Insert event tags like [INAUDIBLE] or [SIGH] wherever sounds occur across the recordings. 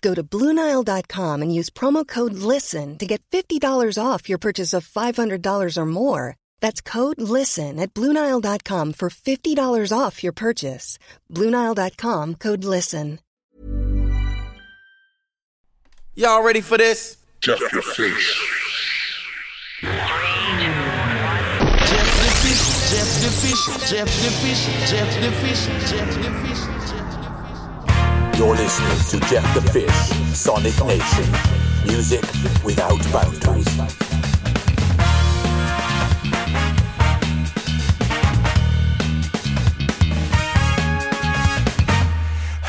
Go to Bluenile.com and use promo code LISTEN to get $50 off your purchase of $500 or more. That's code LISTEN at Bluenile.com for $50 off your purchase. Bluenile.com code LISTEN. Y'all ready for this? Jeff the Fish. Jeff the Fish, Jeff the Fish, Jeff the Fish, Jeff the Fish, Jeff the Fish. You're listening to Jeff the Fish, Sonic Nation. Music without boundaries.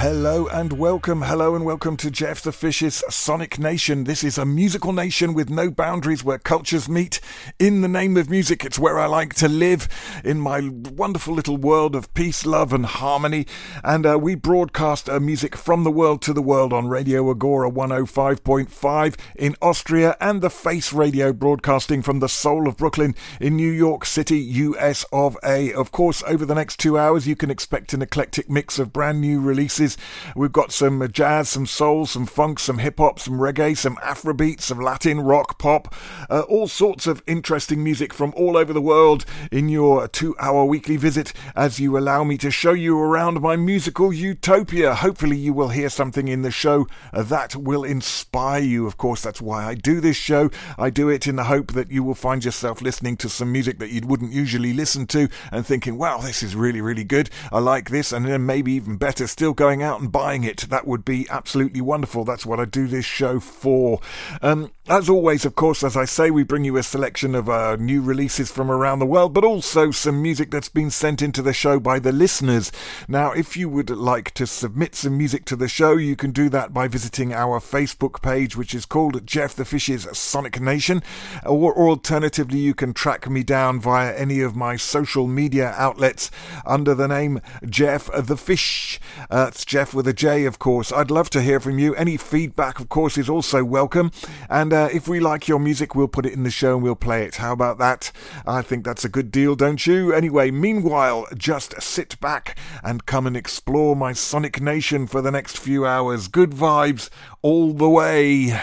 Hello and welcome, hello and welcome to Jeff the Fish's Sonic Nation. This is a musical nation with no boundaries where cultures meet. In the name of music, it's where I like to live in my wonderful little world of peace, love, and harmony. And uh, we broadcast uh, music from the world to the world on Radio Agora 105.5 in Austria and the Face Radio broadcasting from the soul of Brooklyn in New York City, US of A. Of course, over the next two hours, you can expect an eclectic mix of brand new releases. We've got some jazz, some soul, some funk, some hip hop, some reggae, some Afrobeat, some Latin, rock, pop, uh, all sorts of interesting music from all over the world in your two hour weekly visit as you allow me to show you around my musical utopia. Hopefully, you will hear something in the show that will inspire you. Of course, that's why I do this show. I do it in the hope that you will find yourself listening to some music that you wouldn't usually listen to and thinking, wow, this is really, really good. I like this. And then maybe even better, still going out and buying it. That would be absolutely wonderful. That's what I do this show for. Um, as always, of course, as I say, we bring you a selection of uh, new releases from around the world, but also some music that's been sent into the show by the listeners. Now, if you would like to submit some music to the show, you can do that by visiting our Facebook page, which is called Jeff the Fish's Sonic Nation, or, or alternatively, you can track me down via any of my social media outlets under the name Jeff the Fish. Uh, Jeff with a J, of course. I'd love to hear from you. Any feedback, of course, is also welcome. And uh, if we like your music, we'll put it in the show and we'll play it. How about that? I think that's a good deal, don't you? Anyway, meanwhile, just sit back and come and explore my Sonic Nation for the next few hours. Good vibes all the way.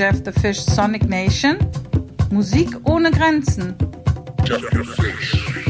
Jeff the Fish Sonic Nation. Musik ohne Grenzen. Jeff the Fish.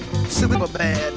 super bad.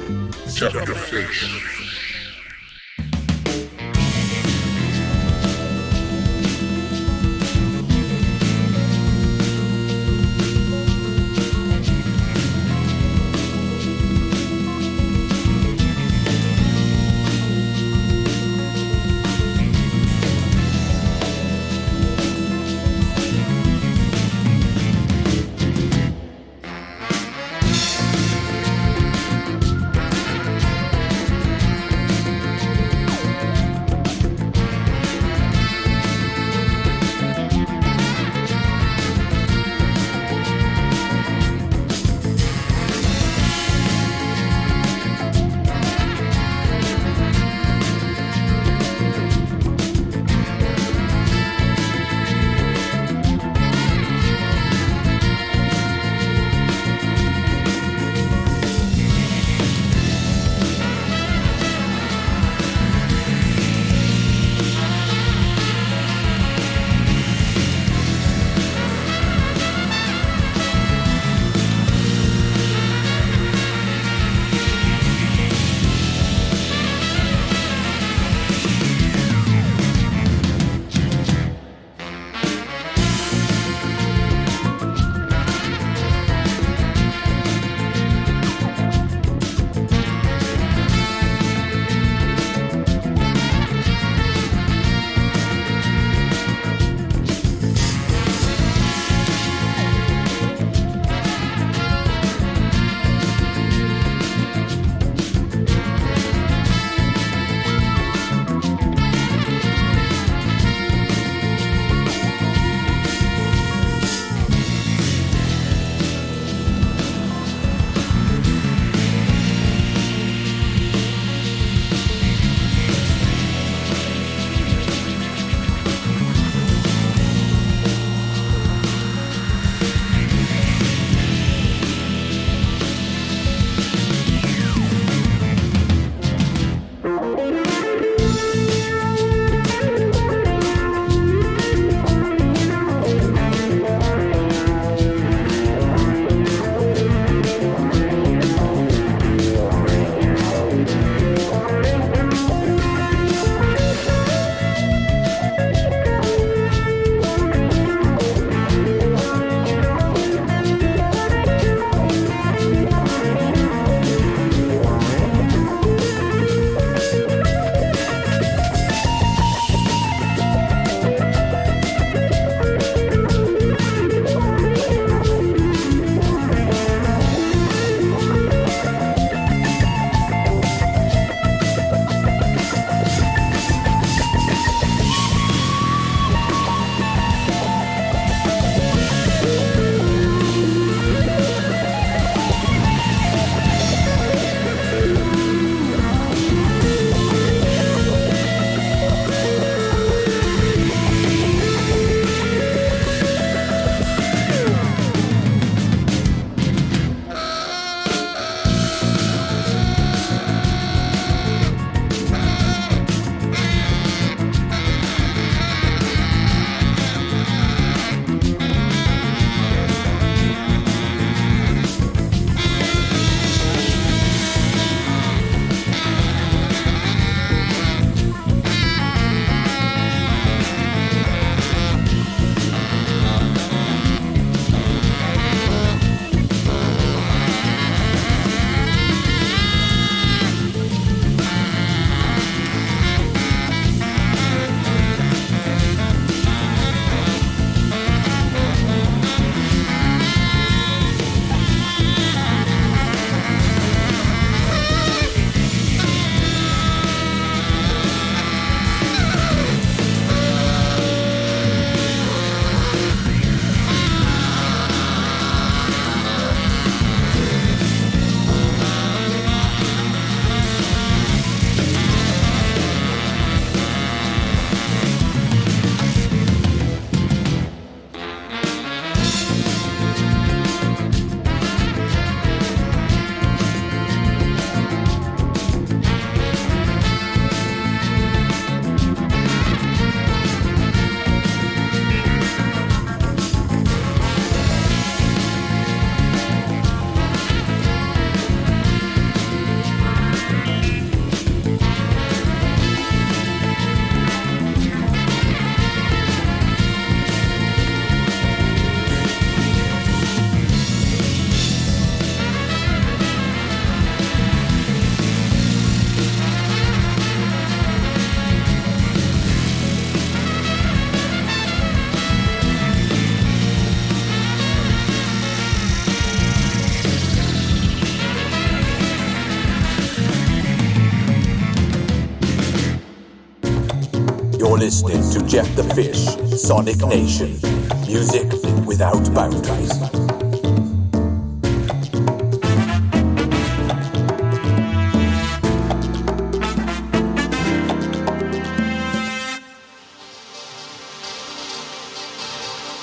Listening to Jeff the Fish, Sonic Nation. Music without boundaries.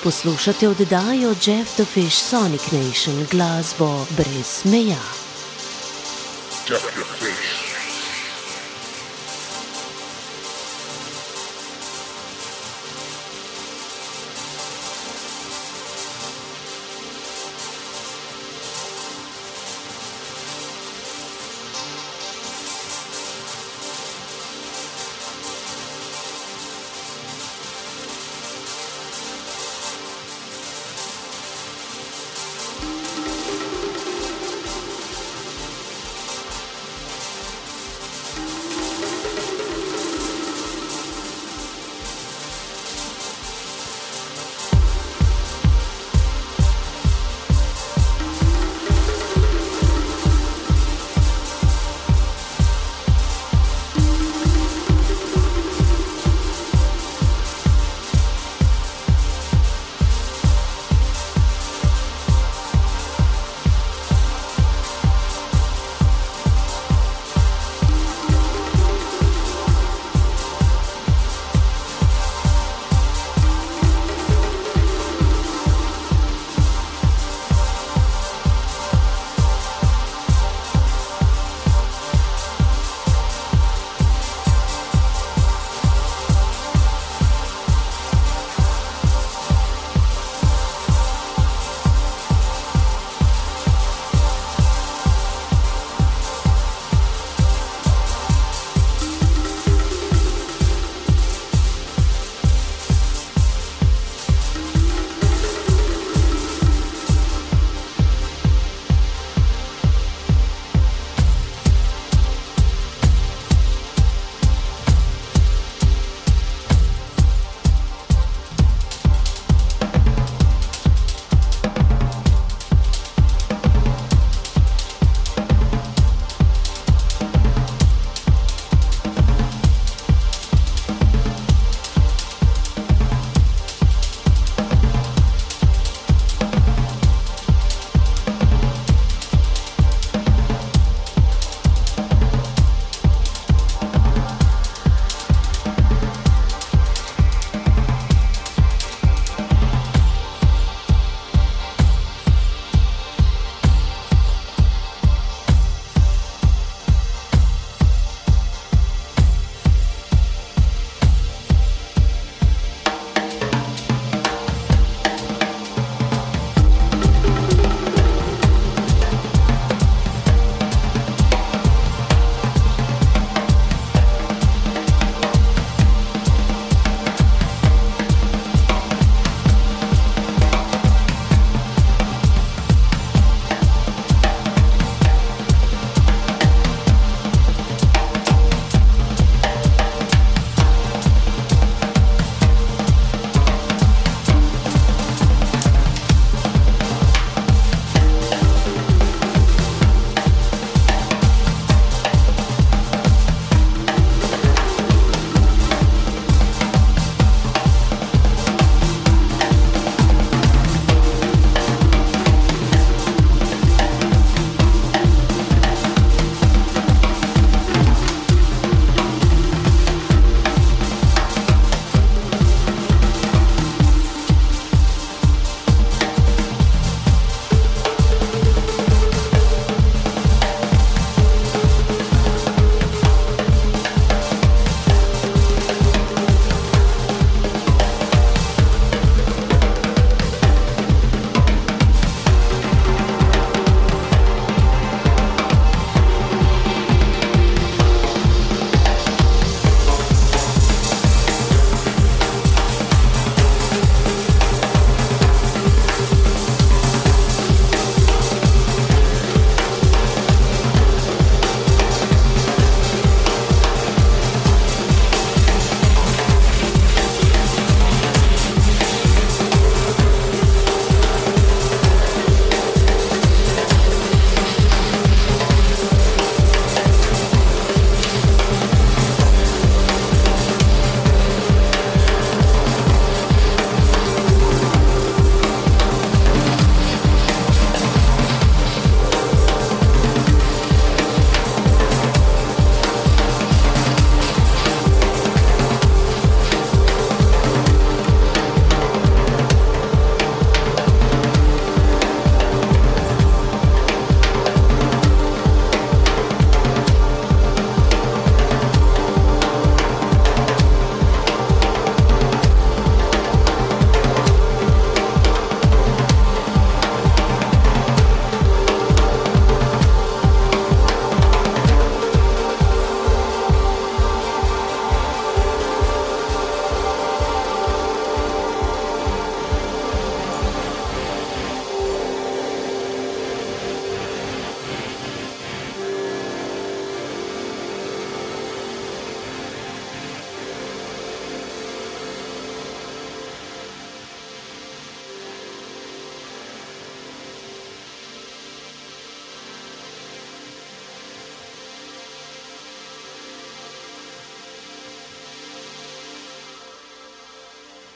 Poslušate oddajo Jeff the Fish Sonic Nation glasbo brez meja. Jeff the Fish.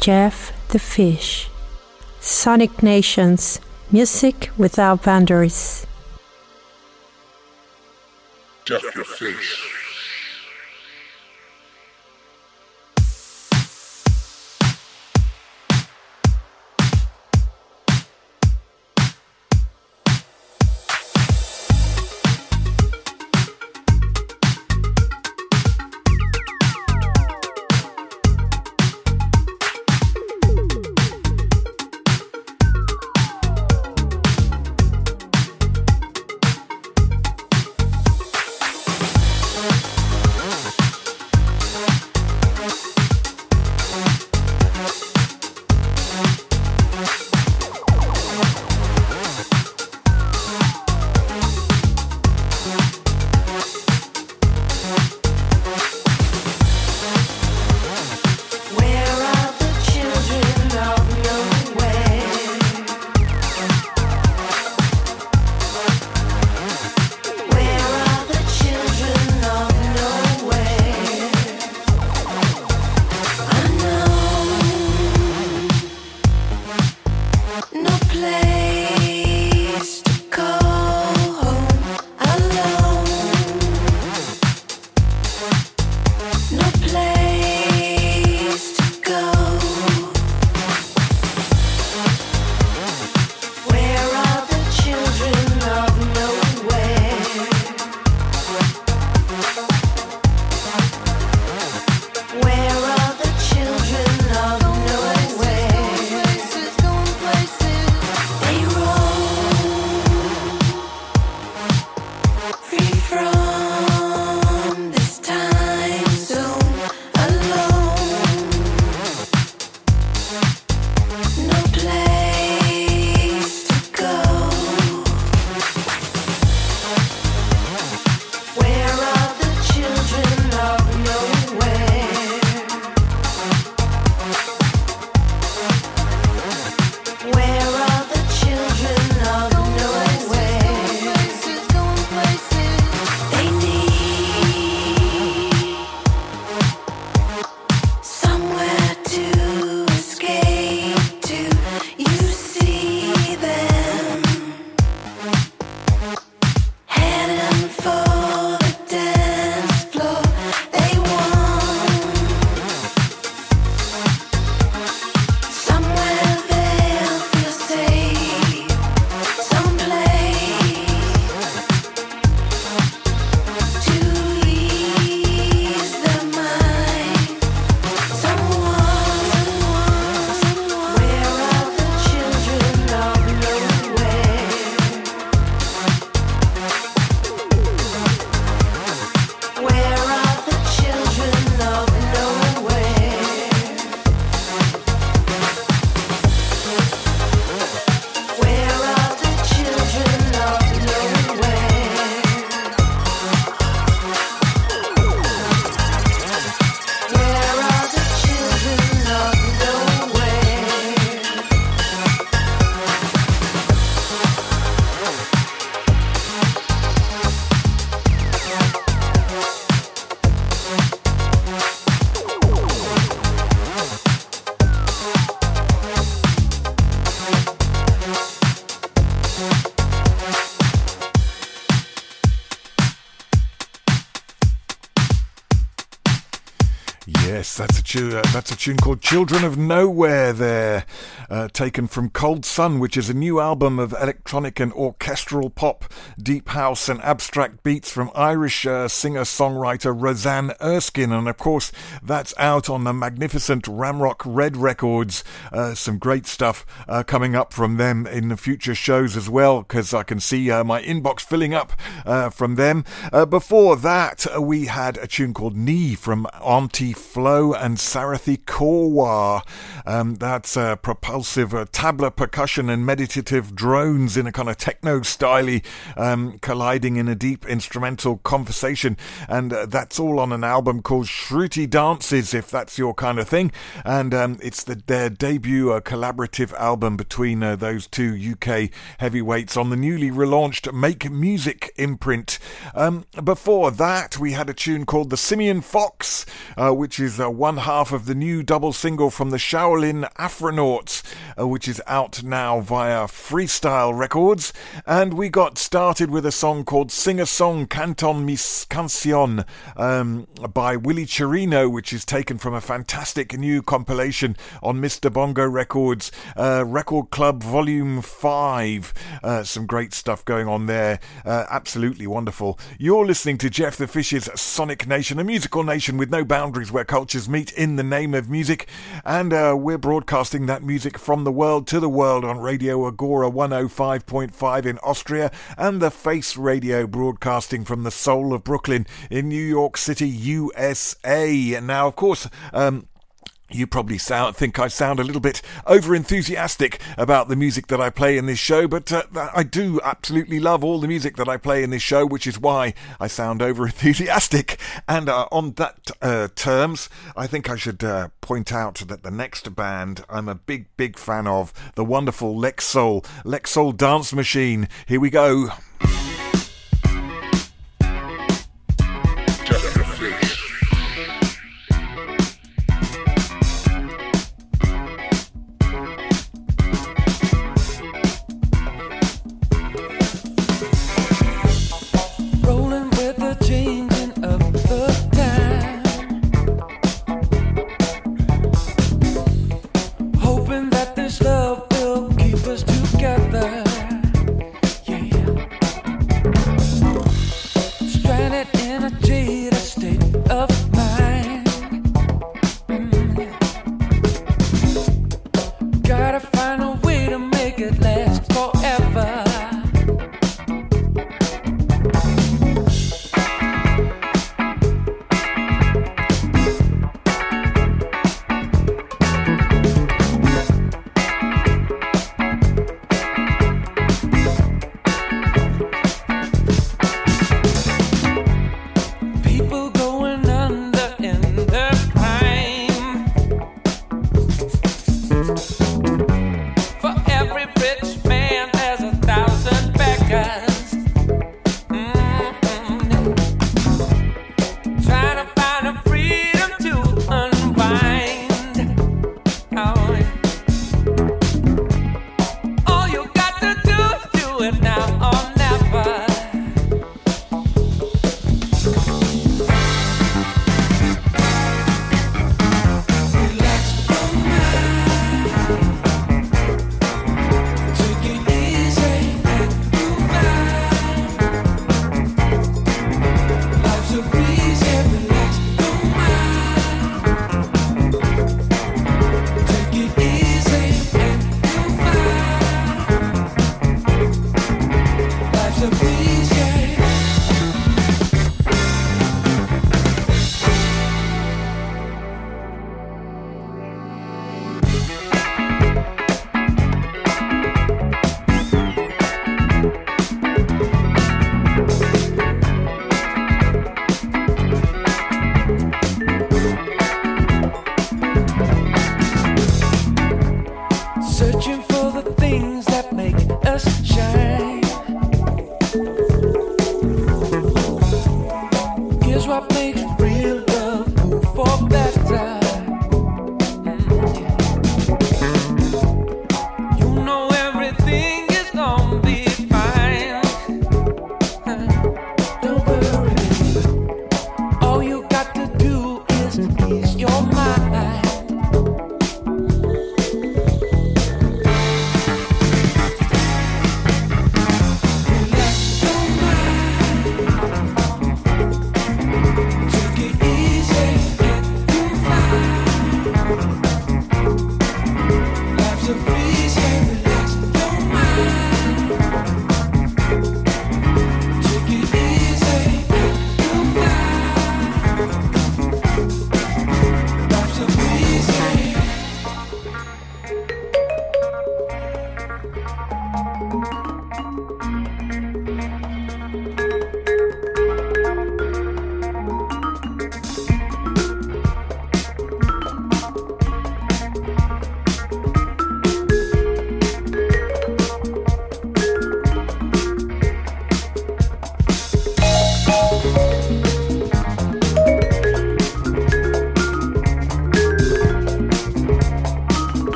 Jeff the Fish. Sonic Nations, music without boundaries. Jeff the Fish. Called Children of uh, taken from Cold Sun, which is a new album of electronic and orchestral pop, deep house and abstract beats from Irish uh, singer-songwriter Rosanne Erskine. And of course, that's out on the magnificent Ramrock Red Records. Uh, some great stuff uh, coming up from them in the future shows as well, because I can see uh, my inbox filling up from them. before that, we had a tune called Knee from Auntie Flo and Sarathi Korwar. Um, that's uh, propulsive uh, tabla percussion and meditative drones in a kind of techno styly, um, colliding in a deep instrumental conversation. And uh, that's all on an album called Shruti Dances, if that's your kind of thing. And um, it's the, their debut uh, collaborative album between uh, those two UK heavyweights on the newly relaunched Make Music imprint. Um, before that, we had a tune called The Simeon Fox, uh, which is uh, one half of the new double single from the Shaolin Afronauts, which is out now via Freestyle Records. And we got started with a song called Sing a Song Canton Mis Cancion um, by Willie Chirino, which is taken from a fantastic new compilation on Mr. Bongo Records, uh, Record Club Volume 5. Uh, some great stuff going on there. Uh, absolutely wonderful. You're listening to Jeff the Fish's Sonic Nation, a musical nation with no boundaries where cultures meet in the name of music. And uh, we're broadcasting that music from the world to the world on Radio Agora 105.5 in Austria and the Face Radio broadcasting from the soul of Brooklyn in New York City, USA. Now, of course, um, you probably sound, think I sound a little bit over enthusiastic about the music that I play in this show, but uh, I do absolutely love all the music that I play in this show, which is why I sound [LAUGHS] over enthusiastic. And uh, on that uh, terms, I think I should uh, point out that the next band I'm a big, big fan of, the wonderful Lex Soul, Lex Soul Dance Machine. Here we go.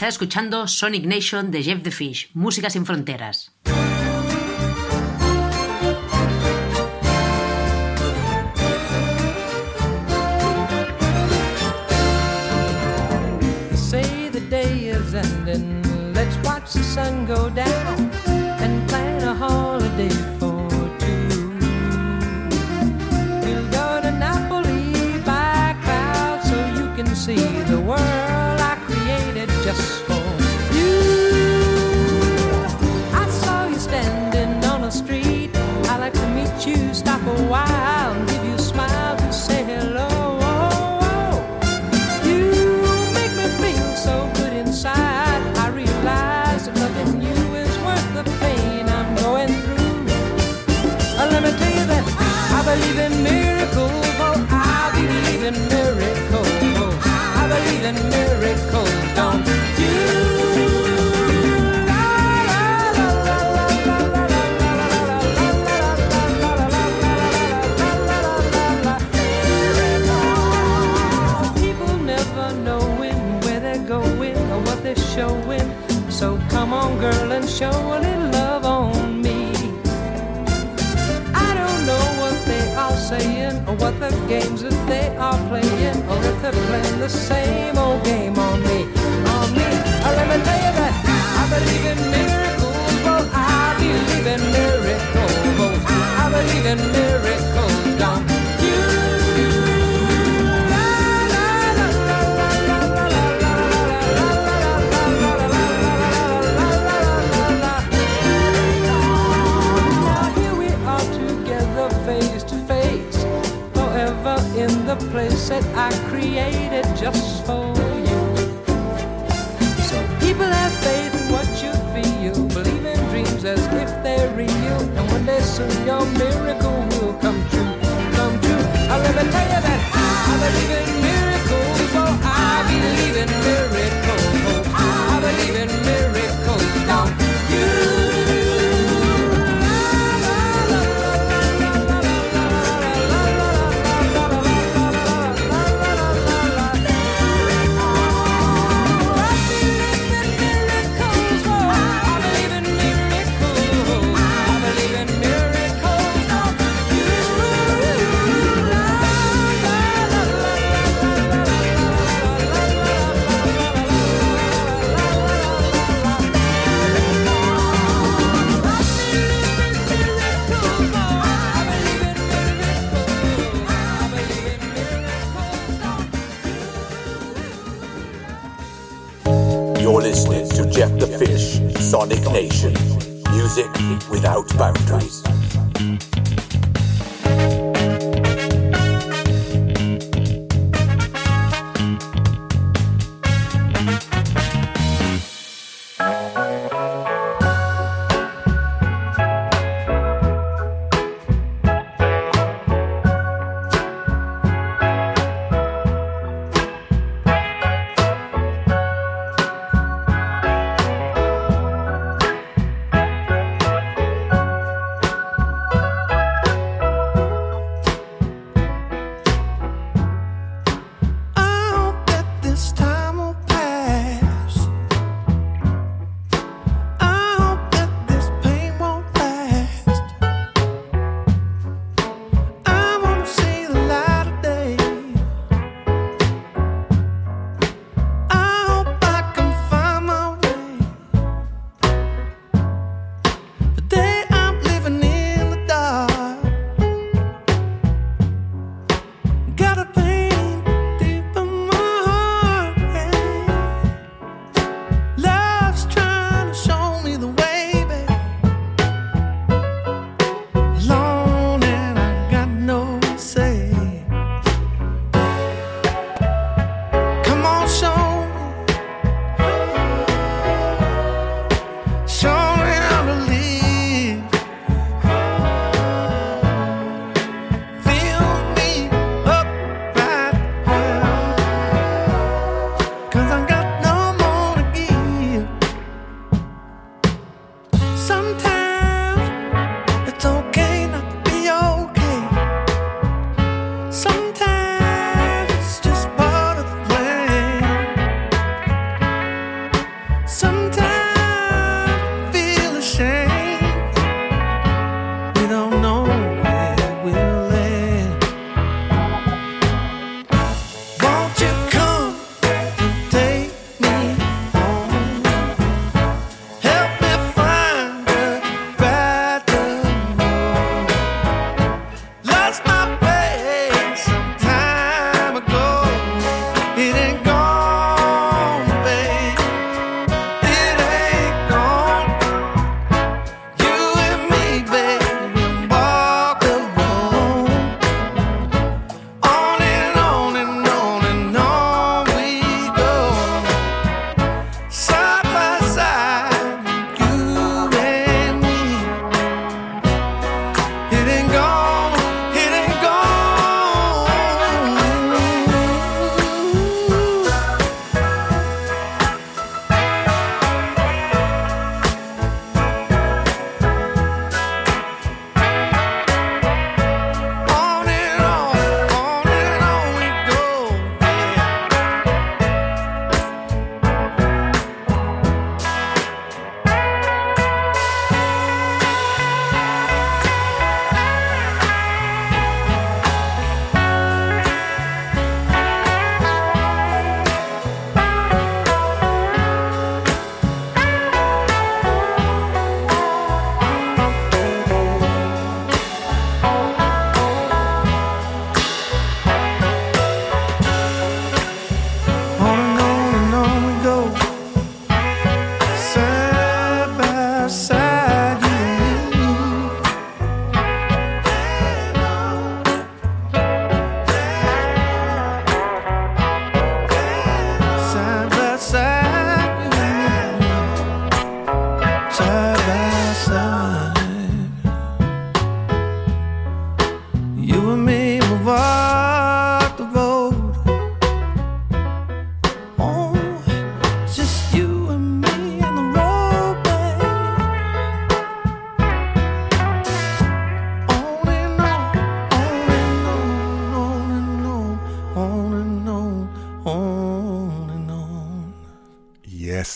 Estás escuchando Sonic Nation de Jeff the Fish, Música sin fronteras. Show a little love on me. I don't know what they are saying or what the games that they are playing or if they're playing the same old game on me. On me. Uh, let me tell you that I believe in miracles. Well, I believe in miracles. I believe in miracles. Don't place that I created just for you. So people have faith in what you feel, believe in dreams as if they're real, and one day soon your miracle will come true, come true. I'll never tell you that I believe in miracles, oh I believe in miracles, oh, I believe in miracles, don't Fish, Sonic Nation. Music without boundaries.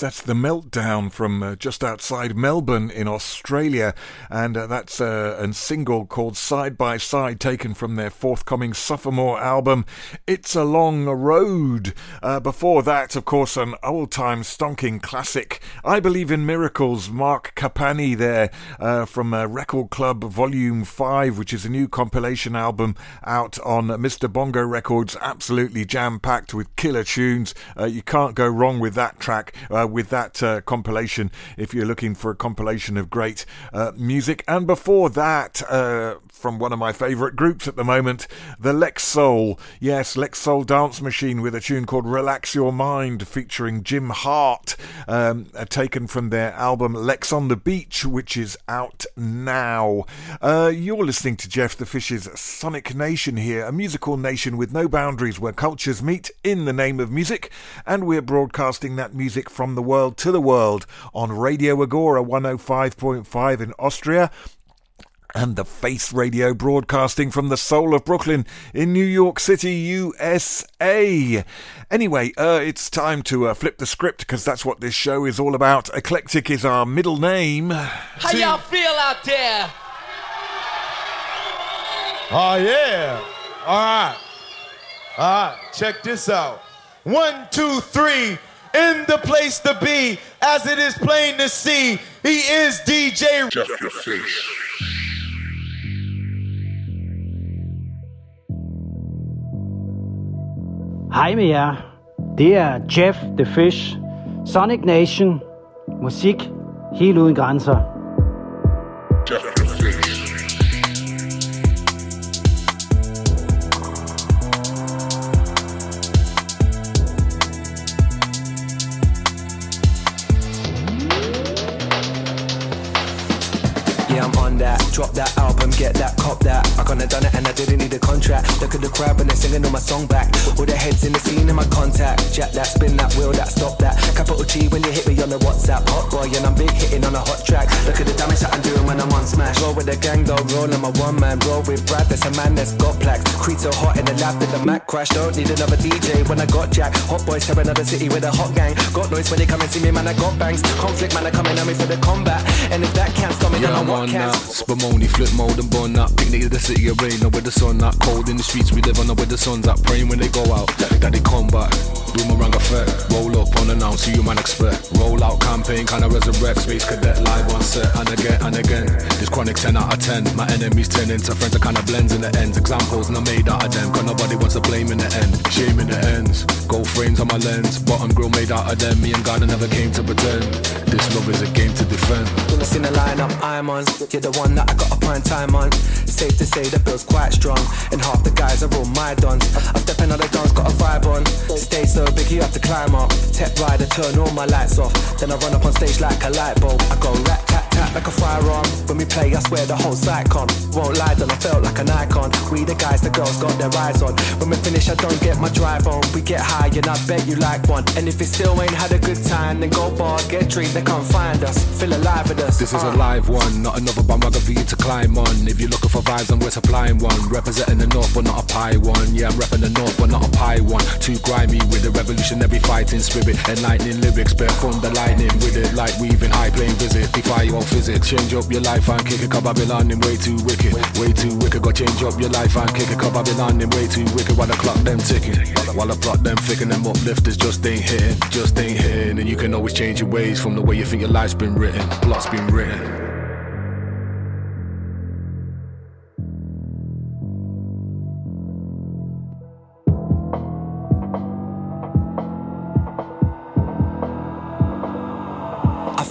That's the meltdown from uh, just outside Melbourne in Australia, and uh, that's uh, a single called Side by Side, taken from their forthcoming sophomore album, It's a Long Road. Uh, before that, of course, an old time stonking classic, I Believe in Miracles, Mark Kapani there uh, from uh, Record Club Volume 5, which is a new compilation album out on Mr. Bongo Records, absolutely jam packed with killer tunes. you can't go wrong with that track with that uh, compilation if you're looking for a compilation of great uh, music. And before that, uh, from one of my favourite groups at the moment, the Lex Soul. Yes, Lex Soul Dance Machine with a tune called Relax Your Mind featuring Jim Hart, um, uh, taken from their album Lex on the Beach, which is out now. Uh, you're listening to Jeff the Fish's Sonic Nation here, a musical nation with no boundaries where cultures meet in the name of music, and we're broadcasting that music from the world to the world on Radio Agora 105.5 in Austria and the Face Radio broadcasting from the soul of Brooklyn in New York City, USA. Anyway, uh, it's time to uh, flip the script because that's what this show is all about. Eclectic is our middle name. How y'all feel out there? Oh, yeah. All right. All right, check this out. One, two, three in the place to be, as it is plain to see. He is DJ. Jeff the Fish. Hej med jer. Det er Jeff the Fish. Sonic Nation. Musik helt uden grænser. Couldn't done it and I didn't need a contract. Look at the crowd when they're singing on my song back. All their heads in the scene in my contact. Jack that, spin that wheel, that, stop that. Capital T when you hit me on the WhatsApp. Hot boy and I'm big hitting on a hot track. Look at the damage that I'm doing when I'm on smash. Roll with the gang though, roll on my one man. Roll with Brad, that's a man that's got plaques. Creed so hot in the lab that the Mac crash. Don't need another DJ when I got Jack. Hot boys tear another city with a hot gang. Got noise when they come and see me, man. I got bangs. Conflict, man. I coming at me for the combat. And if that can't stop me, yeah, then I I'm what on that. Spumoni, flip mode and burn up. Picnic in the city of rain, or where the sun not cold in the streets. We live on where the sun's up. Praying when they go out, that they come back. Boomerang effect. Roll up unannounced, you man expect. Roll out campaign, kinda resurrect. Space cadet live on set, and again and again. This chronic 10 out of 10. My enemies turn into friends, that kinda blends in the ends. Examples not made out of them, cause nobody wants to blame in the end. Shame in the ends. Gold frames on my lens. Bottom grill made out of them. Me and God never came to pretend. This love is a game to defend. Gonna see the lineup I'm on. You're the one that I got a prime time on. Safe to say the bill's quite strong, and half the guys are all my dons. I step in on the dance, got a vibe on. Stage so big you have to climb up. Tech rider, turn all my lights off. Then I run up on stage like a light bulb. I go rat tat tat like a firearm. When we play, I swear the whole site con. Won't lie, then I felt like an icon. We the guys, the girls got their eyes on. When we finish, I don't get my drive on. We get high and I bet you like one. And if it still ain't had a good time, then go bar, get drink, then come find us. Feel alive with us. This is uh. a live one, not another bandwagon for you to climb on. If you're looking for vibes, then we're supplying one. Representing the north, but not a pie one. Yeah, I'm repping the north, but not a pie one. Too grimy with a revolutionary fighting spirit. Enlightening lyrics, bear from the lightning with it. Like weaving high plane visit. Defy your physics. Change up your life and kick it, cause Babylon in way too wicked. Way too wicked. Go change up your life and kick it, cause Babylon in way too wicked. While the clock them ticking. While the plot them thick them uplifters just ain't hitting. Just ain't hitting. And you can always change your ways from the way you think your life's been written. Plot's been written.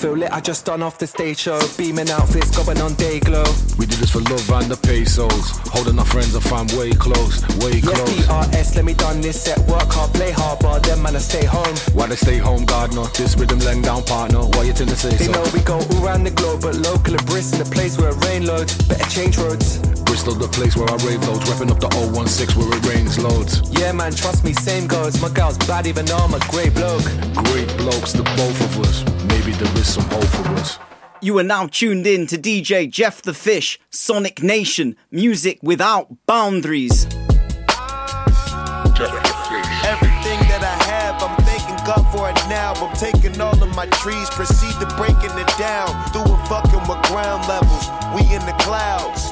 Feel lit, I just done off the stage show. Beaming outfits, going on day glow. We do this for love and the pesos. Holding our friends and fam way close, way close. Yes, DRS, let me done this set. Work hard, play hard, but them man, I stay home. Why they stay home, Gardna? This rhythm laying down partner. Why you tend to say They so? know we go all around the globe, but local at Bristol, the place where it rain loads. Better change roads. Bristol, the place where I rave loads. Repping up the 016 where it rains loads. Yeah, man, trust me, same goes. My girl's bad, even though I'm a great bloke. Great blokes, the both of us. Maybe the is some hope for us. You are now tuned in to DJ Jeff the Fish, Sonic Nation, music without boundaries. Jeff the Fish. Everything that I have, I'm thanking God for it now. I'm taking all of my trees, proceed to breaking it down. Doing fucking with ground levels, we in the clouds.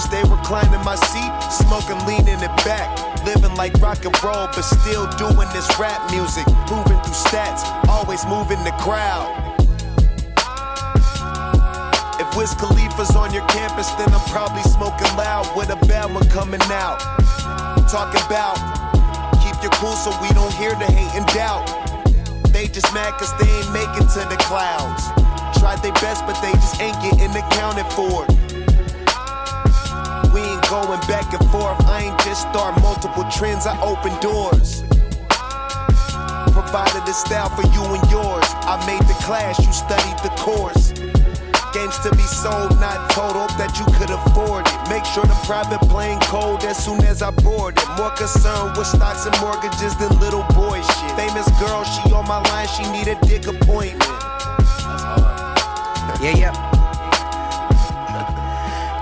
Stay reclining my seat, smoking, leaning it back. Living like rock and roll, but still doing this rap music. Moving through stats, always moving the crowd. If Wiz Khalifa's on your campus, then I'm probably smoking loud with a bad one coming out. Talking about keep your cool so we don't hear the hate and doubt. They just mad cause they ain't making to the clouds. Tried their best, but they just ain't getting accounted for. We going back and forth. I ain't just start multiple trends, I open doors. Provided the style for you and yours. I made the class, you studied the course. Games to be sold, not total, that you could afford it. Make sure the private plane cold as soon as I board it. More concerned with stocks and mortgages than little boy shit. Famous girl, she on my line, she need a dick appointment. Yeah, yeah.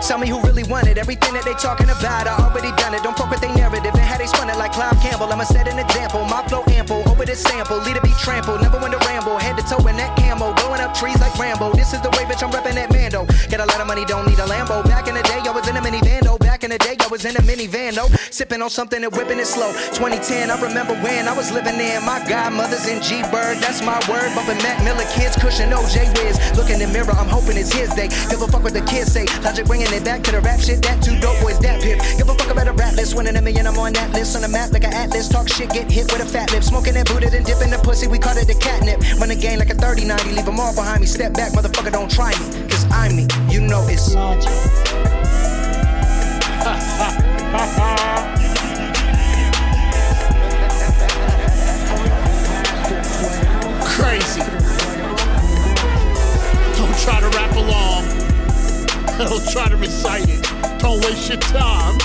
Tell me who really wanted everything that they talking about. I already done it. Don't fuck with they narrative and how they spun it like Clive Campbell. I'ma set an example. My flow ample over this sample. Leader be trampled. Never went to ramble. Head to toe in that camo. Blowing up trees like Rambo. This is the way, bitch. I'm repping that Mando. Get a lot of money, don't need a Lambo. Back in the day, I was in a minivan though. In the day, I was in a minivan though. Sipping on something and whipping it slow. 2010, I remember when I was living in my godmother's in G Bird. That's my word. Bumping Mac Miller kids, cushion OJ Wiz. Look in the mirror, I'm hoping it's his day. Give a fuck what the kids say. Logic bringing it back to the rap shit. That two dope boys, that pip. Give a fuck about a rap list. Winning a million, I'm on that list. On the map like an atlas. Talk shit, get hit with a fat lip. Smoking and booted and dipping the pussy. We call it the catnip. Run the game like a 30 90. Leave them all behind me. Step back, motherfucker, don't try me. Cause I'm me. You know it's logic. [LAUGHS] Crazy. Don't try to rap along. [LAUGHS] Don't try to recite it. Don't waste your time.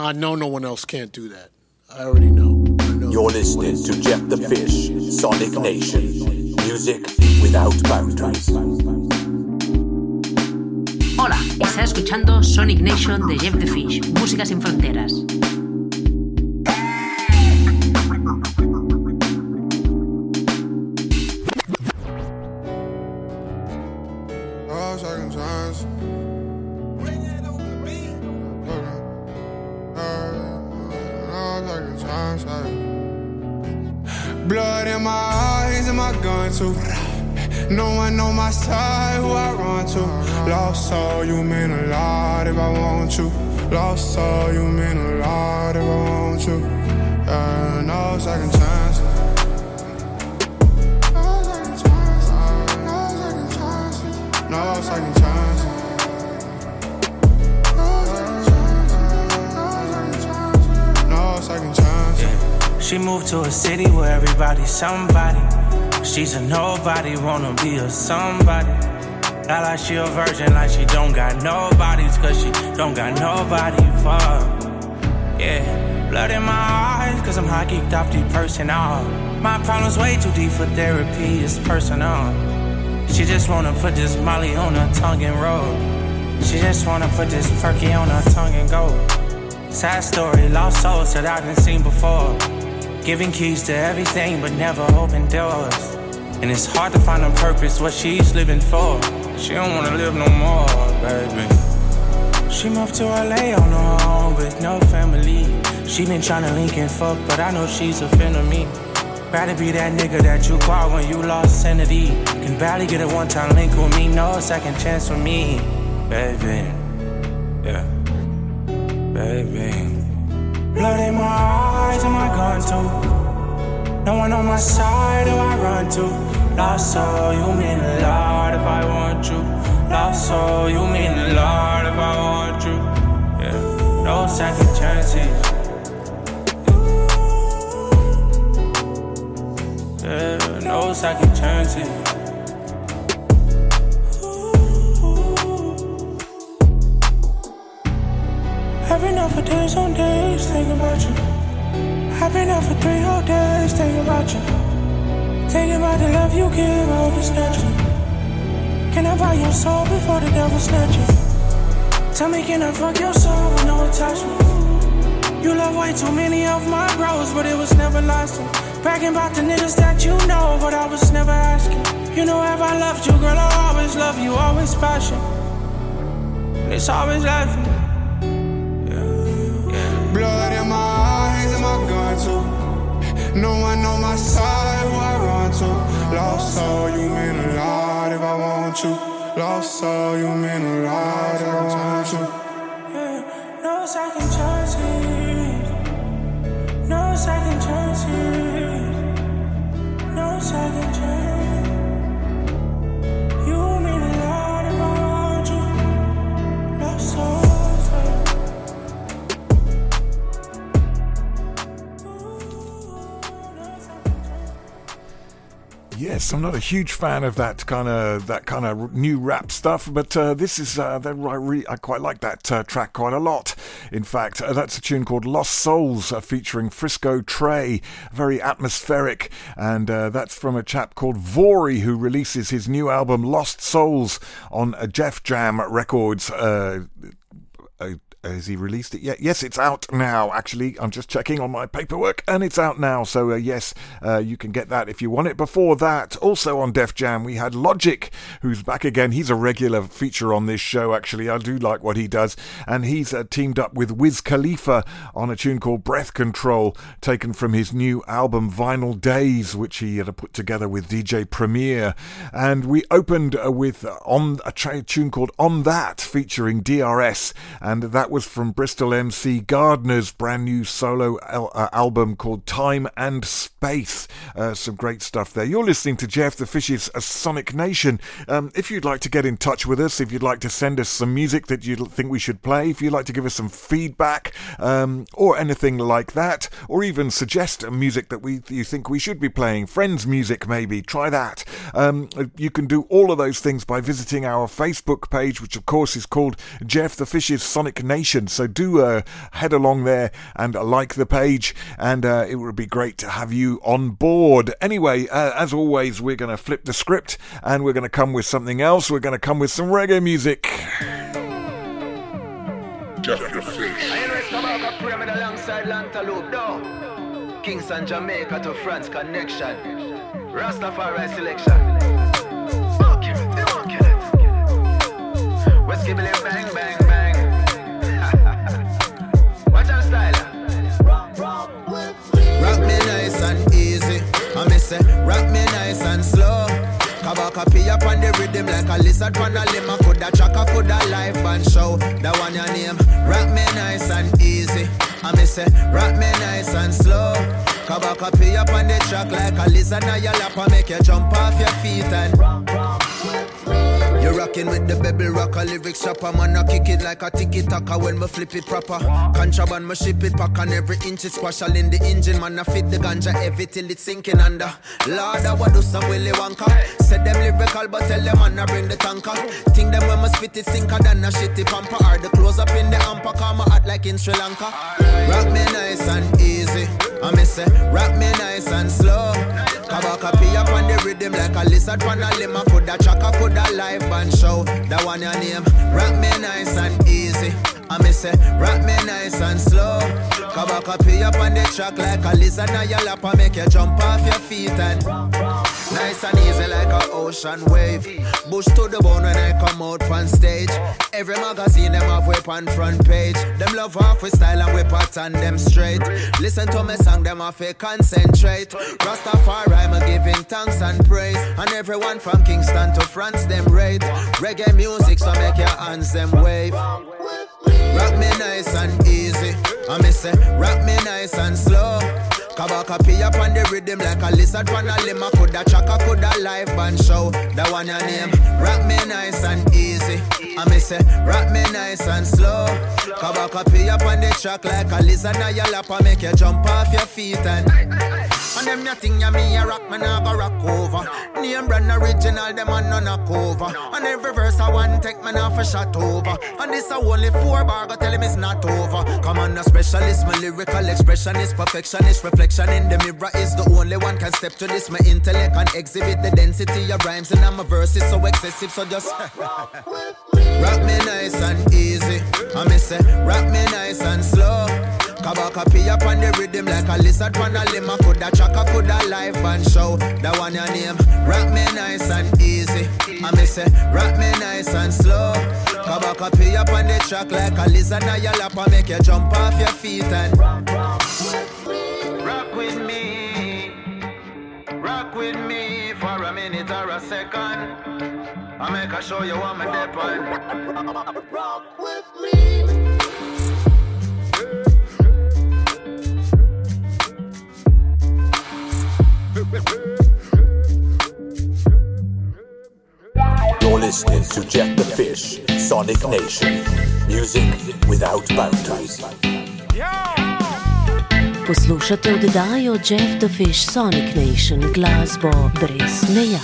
[LAUGHS] I know no one else can't do that. I already know. You're listening to Jeff the Fish, Sonic Nation. Music without. Hola, estás escuchando Sonic Nation de Jeff the Fish, Música sin fronteras. My side who I run to. Lost soul, you mean a lot if I want you. Lost soul, you mean a lot if I want you. Yeah, no second chance. No second chance. No second chance. Yeah. She moved to a city where everybody's somebody. She's a nobody, wanna be a somebody. Not like she a virgin, like she don't got nobodies, cause she don't got nobody for. Yeah, blood in my eyes, cause I'm high geeked off the personal. My problems way too deep for therapy, it's personal. She just wanna put this molly on her tongue and roll. She just wanna put this perky on her tongue and go. Sad story, lost souls that I didn't seen before. Giving keys to everything, but never open doors. And it's hard to find a purpose, what she's living for. She don't wanna live no more, baby. She moved to LA on her own with no family. She been tryna link and fuck, but I know she's a fan of me. Rather be that nigga that you call when you lost sanity. Can barely get a one time link with me, no second chance with me, baby. Yeah, baby. Blood in my eyes and my gun too. No one on my side who I run to. Lost soul, you mean a lot if I want you. Lost soul, you mean a lot if I want you. Yeah, no second chances. Yeah, no second chances. I've been up for days on days thinking about you. I've been up for three whole days thinking about you. Thinking about the love you give, all this natural. Can I buy your soul before the devil snatch it? Tell me, can I fuck your soul with no attachment? You love way too many of my bros, but it was never lasting. Bragging about the niggas that you know, but I was never asking. You know, if I loved you, girl, I always love you, always passion. And it's always laughing. Gun too. No one on my side who I run to. Lost soul, you mean a lot if I want you. Lost soul, you mean a lot if I want you. Yeah, no second chances. No second chances. No second chance. Yes, I'm not a huge fan of that kind of that kind of new rap stuff, but uh, this is uh, I, I quite like that uh, track quite a lot. In fact, uh, that's a tune called "Lost Souls" uh, featuring Frisco Trey, very atmospheric, and uh, that's from a chap called Vory who releases his new album "Lost Souls" on Def Jam Records. Uh, has he released it yet? Yes, it's out now. Actually, I'm just checking on my paperwork, and it's out now. So uh, yes, uh, you can get that if you want it. Before that, also on Def Jam, we had Logic, who's back again. He's a regular feature on this show. Actually, I do like what he does, and he's uh, teamed up with Wiz Khalifa on a tune called Breath Control, taken from his new album Vinyl Days, which he had put together with DJ Premier. And we opened uh, with uh, on a tune called On That, featuring DRS, and that was from Bristol MC Gardna's brand new solo al- uh, album called Time and Space. Uh, some great stuff there. You're listening to Jeff the Fish's Sonic Nation. Um, if you'd like to get in touch with us, if you'd like to send us some music that you think we should play, if you'd like to give us some feedback um, or anything like that, or even suggest music that we you think we should be playing, friends' music maybe, try that. Um, you can do all of those things by visiting our Facebook page, which of course is called Jeff the Fish's Sonic Nation. So do uh, head along there and like the page, and uh, it would be great to have you on board. Anyway, uh, as always, we're going to flip the script and we're going to come with something else. We're going to come with some reggae music. Jeff the Fish. alongside Lantaloupe, no. Kingston, Jamaica to France connection. Rastafari selection. Fuck it, fuck it. Whiskey bang bang Pee up on the rhythm like a lizard on a limb. I coulda track, I coulda live band show. That one your name. Rock me nice and easy. I me say, rock me nice and slow. Kabaka pee up on the track like a lizard on your lap. I make you jump off your feet and. You're rocking with the baby rocker lyrics shopper. Man, I kick it like a tiki taka when me flip it proper. Contraband, me ship it pack on every inch. Is squash all in the engine Man, I fit the ganja heavy till it's sinking under. Lord, I would do some Willy Wonka. Said them lyrical, but tell them man, I bring the tanker. Think them when me spit it sinker than a shitty pamper. Or the close up in the amper, my heart like in Sri Lanka. Rock me nice and easy I me say, rock me nice and slow Kabaka pee up on the rhythm like a lizard on a limb. I coulda I coulda live band show. That one your name. Rock me nice and easy. I me say, rock me nice and slow. Kabaka pee up on the track like a lizard on your lap. I make you jump off your feet and nice and easy like a ocean wave. Bush to the bone when I come out on stage. Every magazine them have whip on front page. Them love half with style and we pattern them straight. Listen to me song, them have to concentrate. Rastafari, I'm giving thanks and praise. And everyone from Kingston to France, them rate. Reggae music, so make your hands them wave. Rock me nice and easy. I me say, rock me nice and slow. Kabaka pee up on the rhythm like a lizard on a limb. I coulda I coulda live band show. That one your name. Rock me nice and easy. I me say, rock me nice and slow. Kabaka pee up on the track like a lizard on your lap. I make you jump off your feet and. And them nothing ya me a rock, man go rock over. Name brand original, them a none a cover. And every verse I want take man off a shot over. And this a only four bar, go tell him it's not over. Come on, a specialist, my lyrical expression is perfectionist. Reflection in the mirror is the only one can step to this. My intellect and exhibit the density of rhymes, and I'm a verse is so excessive, so just. [LAUGHS] rock me nice and easy. I me say, rock me nice and slow. Kabaka pee up on the rhythm like a lizard on a limb. I coulda chaka, coulda live band show. That one your name. Rock me nice and easy. I me say, rock me nice and slow. Kabaka pee up on the track like a lizard on your lap. I make you jump off your feet and rock with me. Rock with me for a minute or a second. I make a show you what my dip on. Rock with me. You're listening to Jack the Fish, Sonic Nation. Music without boundaries. Poslušate oddajo Jeff the Fish Sonic Nation glasbo brez meja.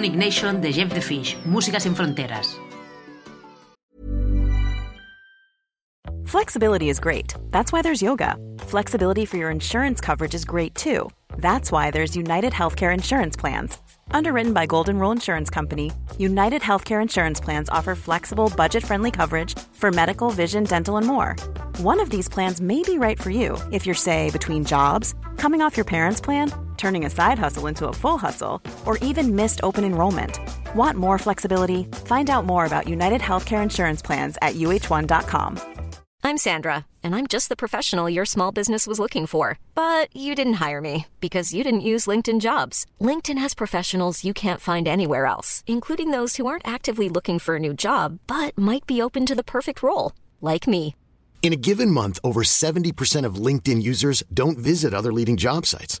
Sonic Nation de Jeff the Música sin fronteras. Flexibility is great. That's why there's yoga. Flexibility for your insurance coverage is great too. That's why there's United Healthcare Insurance Plans. Underwritten by Golden Rule Insurance Company, United Healthcare Insurance Plans offer flexible, budget friendly coverage for medical, vision, dental, and more. One of these plans may be right for you if you're, say, between jobs, coming off your parents' plan, turning a side hustle into a full hustle, or even missed open enrollment. Want more flexibility? Find out more about United Healthcare Insurance Plans at uh1.com. I'm Sandra, and I'm just the professional your small business was looking for. But you didn't hire me because you didn't use LinkedIn jobs. LinkedIn has professionals you can't find anywhere else, including those who aren't actively looking for a new job but might be open to the perfect role, like me. In a given month, over 70% of LinkedIn users don't visit other leading job sites.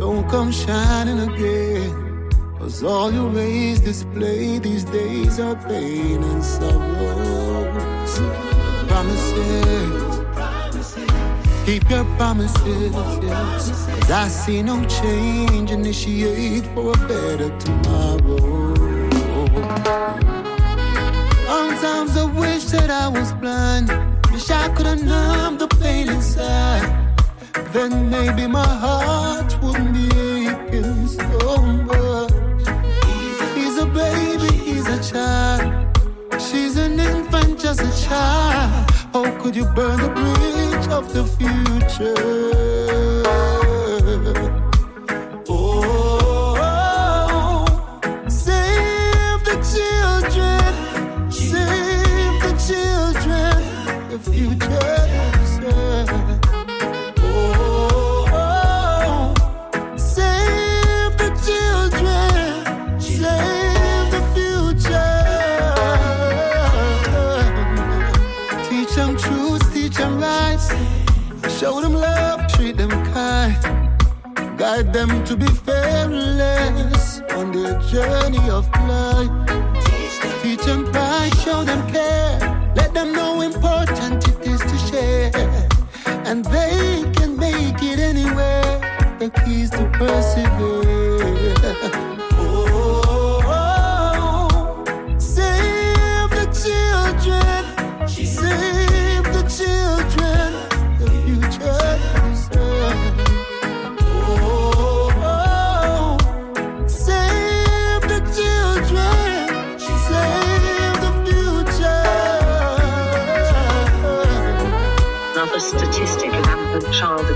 don't come shining again. Cause all your rays display these days are pain and sorrows. Promises. Keep your promises. Cause I see no change. Initiate for a better tomorrow. Sometimes I wish that I was blind. Wish I could have numbed the pain inside. Then maybe my heart wouldn't be aching so much. He's a baby, he's a child. She's an infant, just a child. How could you burn the bridge of the future? Oh, Guide them to be fearless on their journey of life. Teach them pride, show them care. Let them know important it is to share. And they can make it anywhere. The keys to persevere.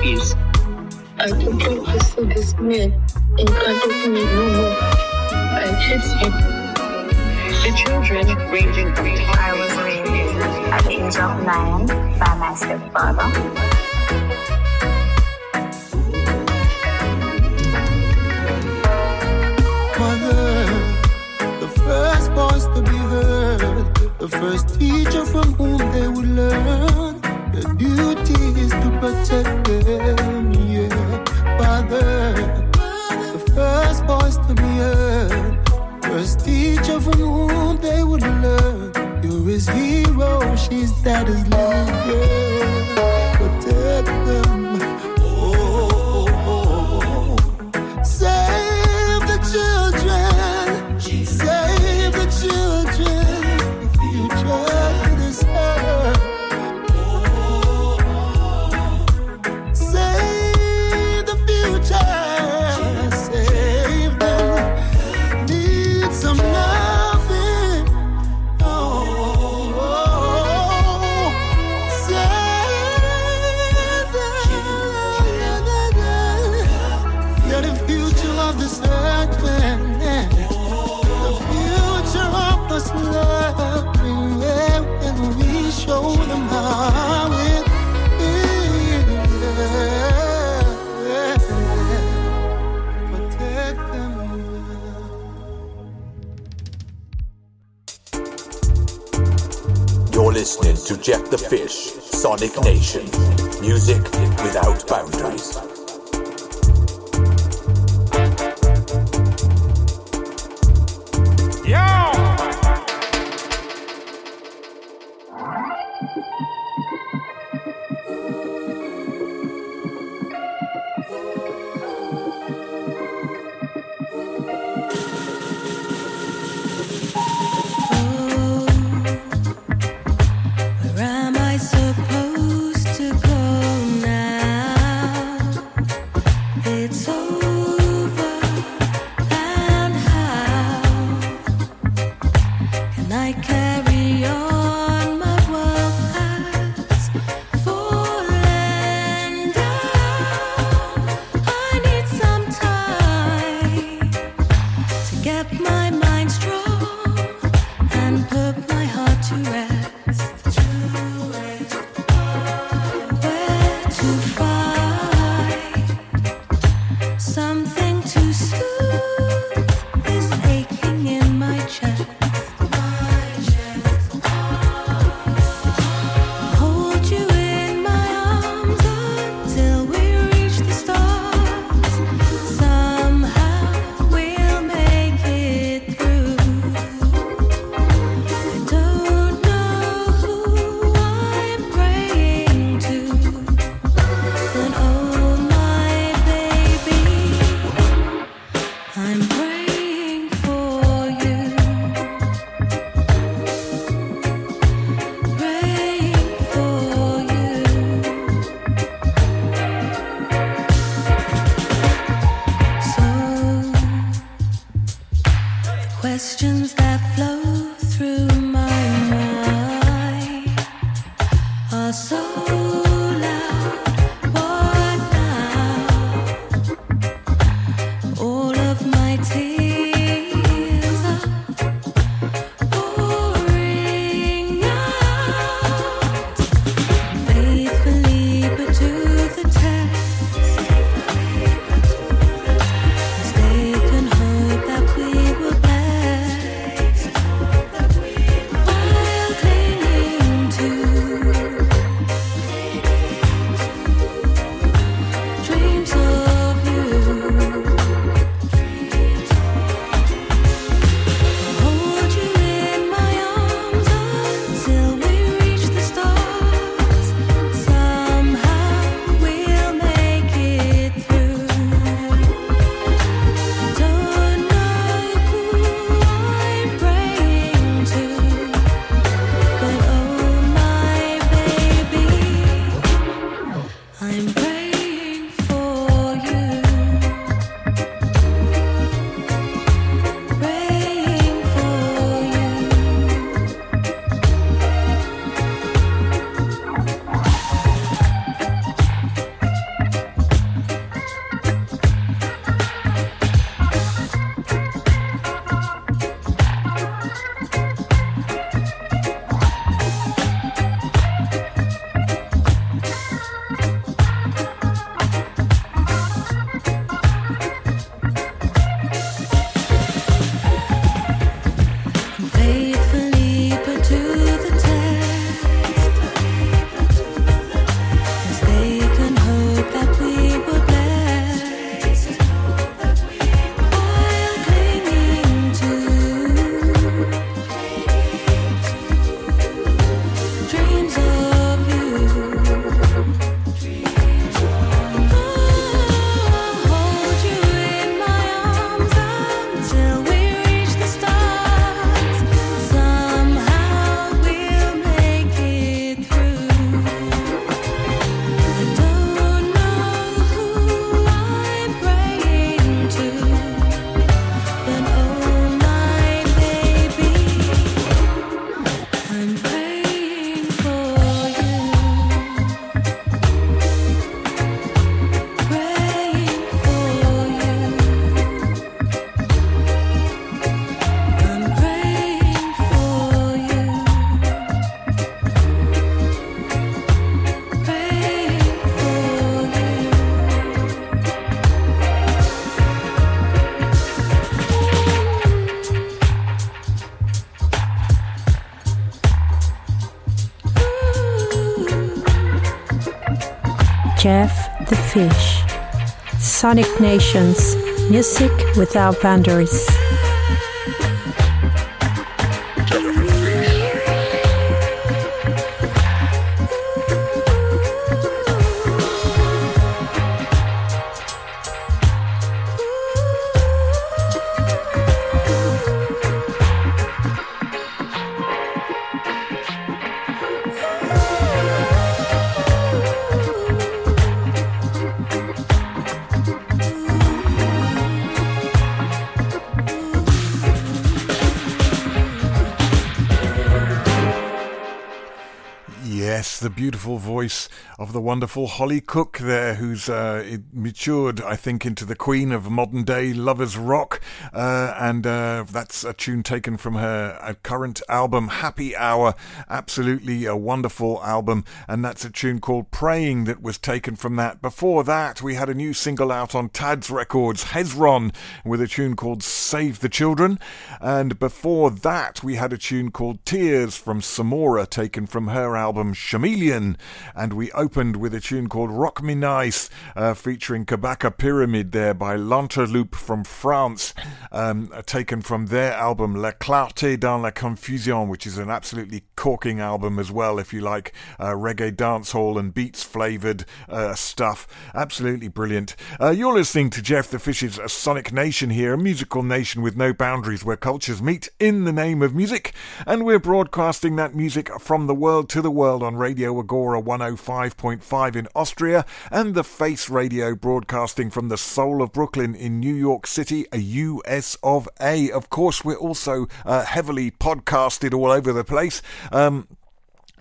Rampant. I don't think this this man in front of me no more. I hit him. The children ranging from I was raised at the age of nine by my stepfather. Sonic Nations. Music without boundaries. Beautiful voice of the wonderful Holly Cook there, who's uh, matured, I think, into the queen of modern day lovers rock. Uh, and uh, that's a tune taken from her uh, current album, Happy Hour. Absolutely a wonderful album. And that's a tune called Praying that was taken from that. Before that, we had a new single out on Tad's Records, Hezron, with a tune called Save the Children. And before that, we had a tune called Tears from Samora, taken from her album Chameleon. And we opened with a tune called Rock Me Nice, uh, featuring Kabaka Pyramid there by Lanterloupe from France, um, taken from their album La Clarté dans la Confusion, which is an absolutely corking album as well, if you like uh, reggae dancehall and beats flavoured uh, stuff. Absolutely brilliant. Uh, you're listening to Jeff the Fish's Sonic Nation here, a musical nation with no boundaries where cultures meet in the name of music, and we're broadcasting that music from the world to the world on Radio Agora 105.5 in Austria, and the Face Radio broadcasting from the soul of Brooklyn in New York City, a US of A. Of course, we're also uh, heavily podcasted all over the place. Um,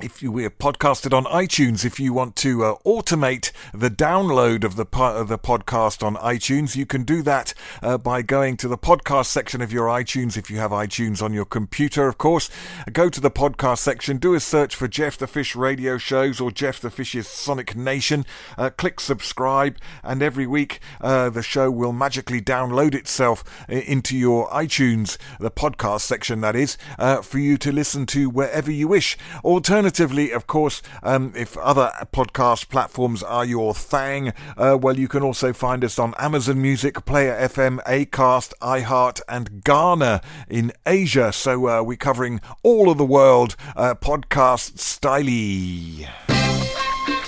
if you we're podcasted on iTunes, if you want to uh, automate the download of the po- of the podcast on iTunes, you can do that uh, by going to the podcast section of your iTunes. If you have iTunes on your computer, of course, go to the podcast section, do a search for Jeff the Fish radio shows or Jeff the Fish's Sonic Nation. Uh, click subscribe, and every week uh, the show will magically download itself uh, into your iTunes, the podcast section that is, uh, for you to listen to wherever you wish. Alternatively, Alternatively, of course, um, if other podcast platforms are your thing, uh, well, you can also find us on Amazon Music, Player FM, Acast, iHeart, and Ghana in Asia. So uh, we're covering all of the world uh, podcast style.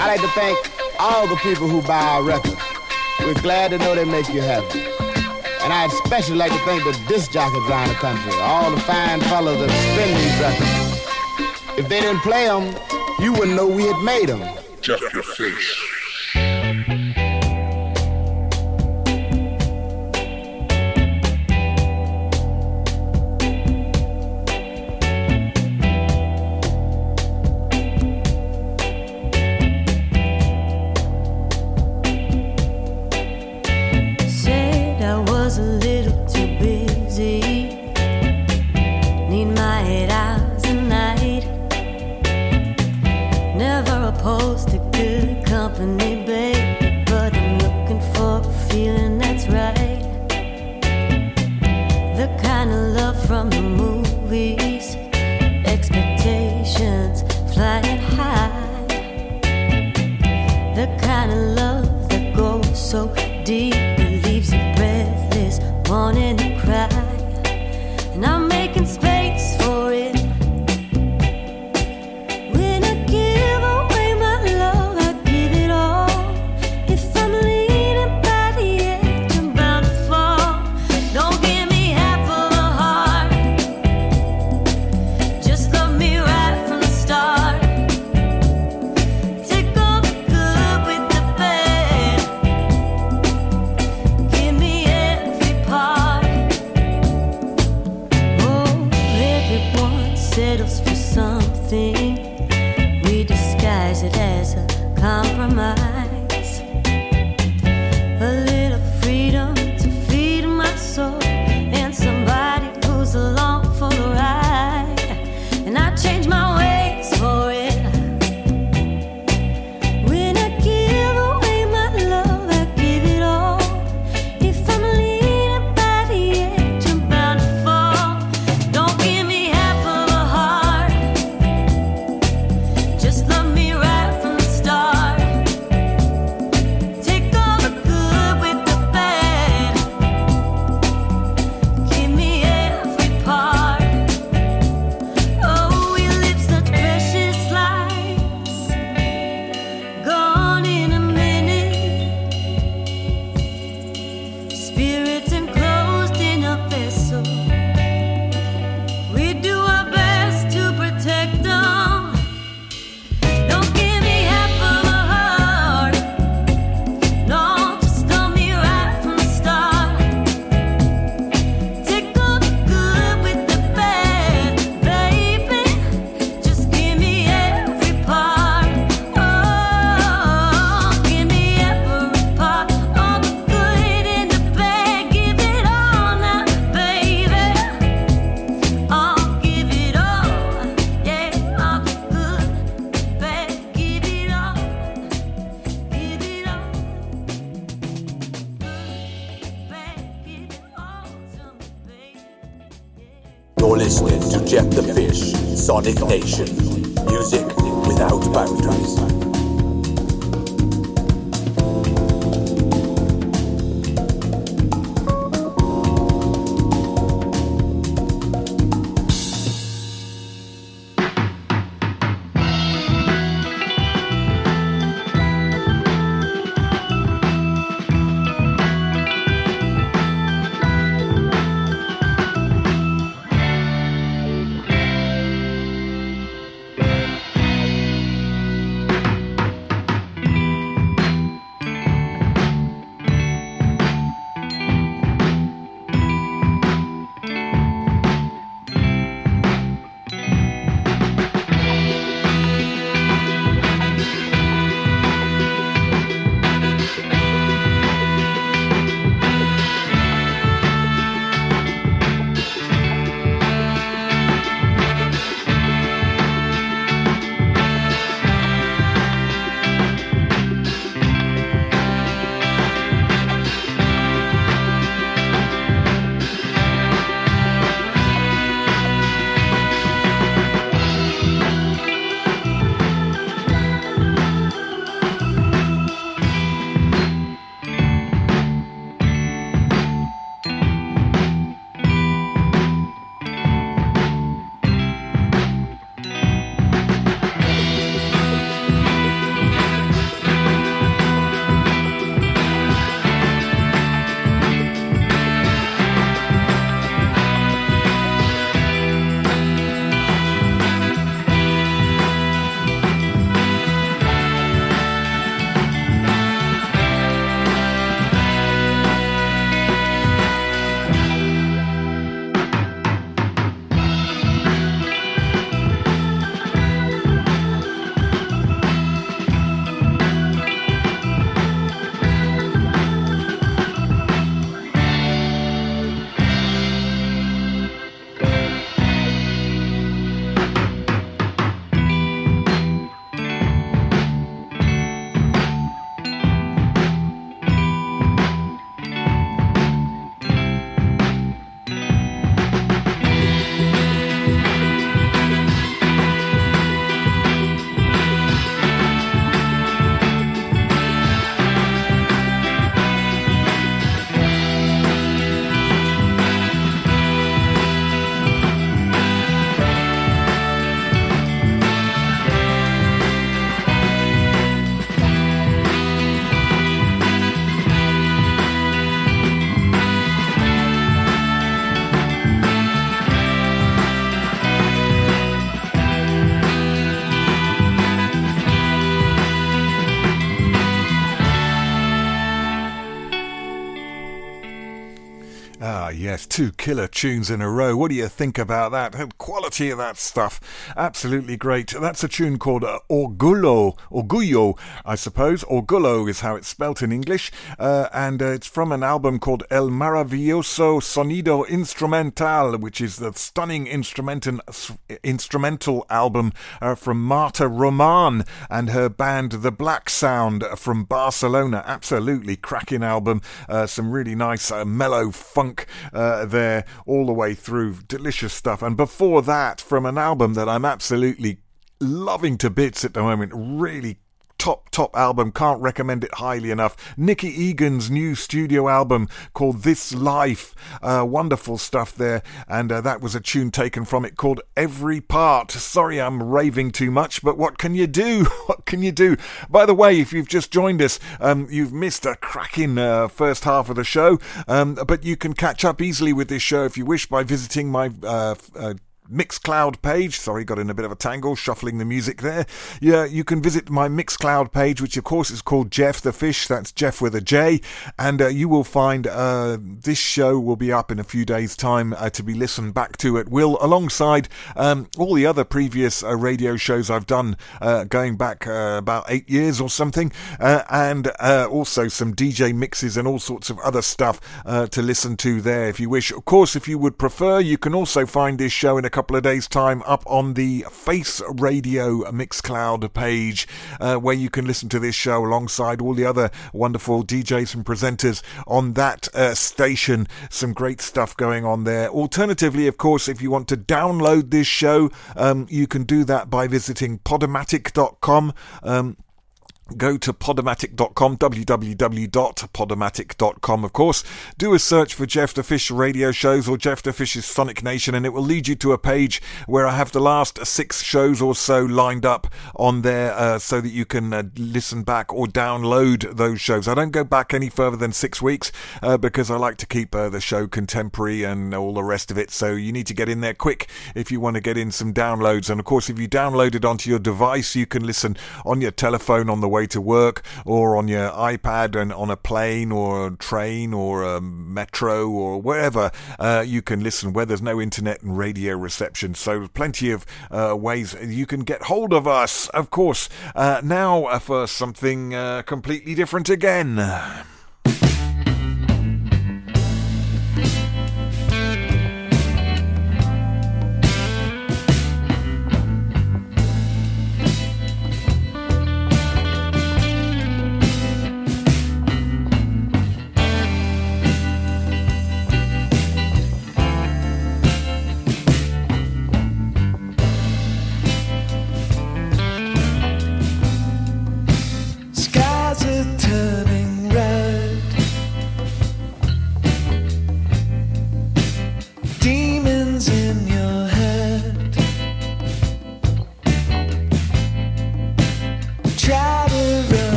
I'd like to thank all the people who buy our records. We're glad to know they make you happy. And I'd especially like to thank the disc jockeys around the country, all the fine fellows that spin these records. If they didn't play them, you wouldn't know we had made them. Jeff your face. Sonic Nation. Two killer tunes in a row. What do you think about that? Quality of that stuff. Absolutely great. That's a tune called uh, Orgullo, Orgullo, I suppose. Orgullo is how it's spelt in English. Uh, and uh, it's from an album called El Maravilloso Sonido Instrumental, which is the stunning instrumental, instrumental album uh, from Marta Roman and her band The Black Sound from Barcelona. Absolutely cracking album. Uh, some really nice uh, mellow funk there all the way through. Delicious stuff. And before that, from an album that I'm absolutely loving to bits at the moment, really top, top album. Can't recommend it highly enough. Nicky Egan's new studio album called This Life. Uh, wonderful stuff there. And uh, that was a tune taken from it called Every Part. Sorry, I'm raving too much, but what can you do? [LAUGHS] what can you do? By the way, if you've just joined us, um, you've missed a cracking uh, first half of the show. Um, but you can catch up easily with this show if you wish by visiting my uh, uh, Mixcloud page. Sorry, got in a bit of a tangle shuffling the music there. Yeah, you can visit my Mixcloud page, which of course is called Jeff the Fish. That's Jeff with a J, and uh, you will find uh, this show will be up in a few days' time uh, to be listened back to at will, alongside um, all the other previous uh, radio shows I've done, uh, going back uh, about eight years or something, and also some DJ mixes and all sorts of other stuff to listen to there if you wish. Of course, if you would prefer, you can also find this show in a couple of days' time up on the Face Radio Mixcloud page, uh, where you can listen to this show alongside all the other wonderful DJs and presenters on that uh, station. Some great stuff going on there. Alternatively, of course, if you want to download this show, um, you can do that by visiting podomatic.com. Um, Go to podomatic.com, www.podomatic.com, of course. Do a search for Jeff the Fish radio shows or Jeff the Fish's Sonic Nation, and it will lead you to a page where I have the last six shows or so lined up on there uh, so that you can uh, listen back or download those shows. I don't go back any further than six weeks uh, because I like to keep uh, the show contemporary and all the rest of it. So you need to get in there quick if you want to get in some downloads. And of course, if you download it onto your device, you can listen on your telephone on the way to work or on your iPad and on a plane or a train or a metro or wherever uh, you can listen where there's no internet and radio reception. So plenty of uh, ways you can get hold of us. Of course, uh, now uh, for something uh, completely different again.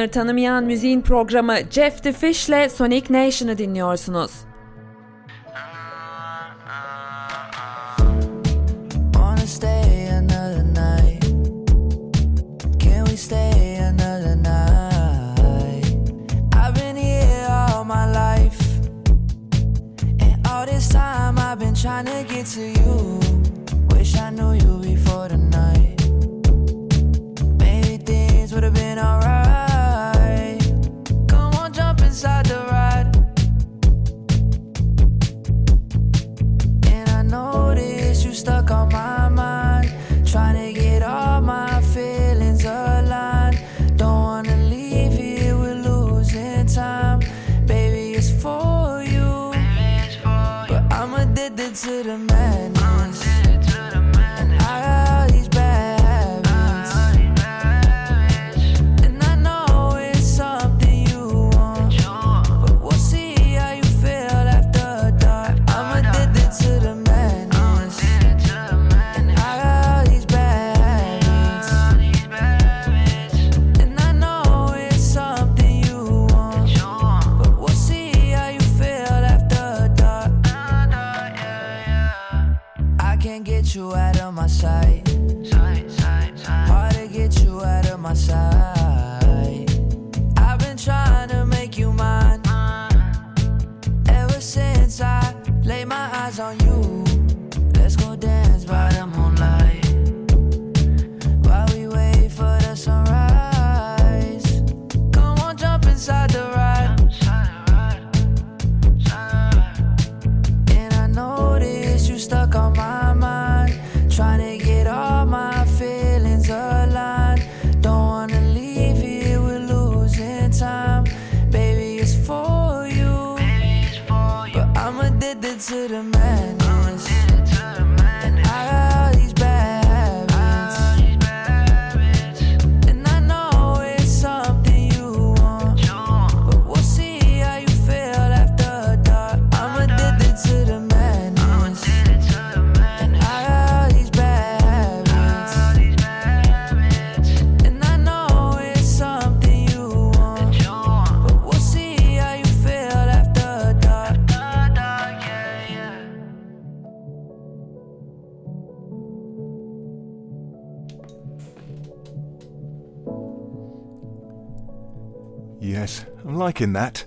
sınır tanımayan müziğin programı Jeff the Fish'le Sonic Nation'ı dinliyorsunuz. I'm that.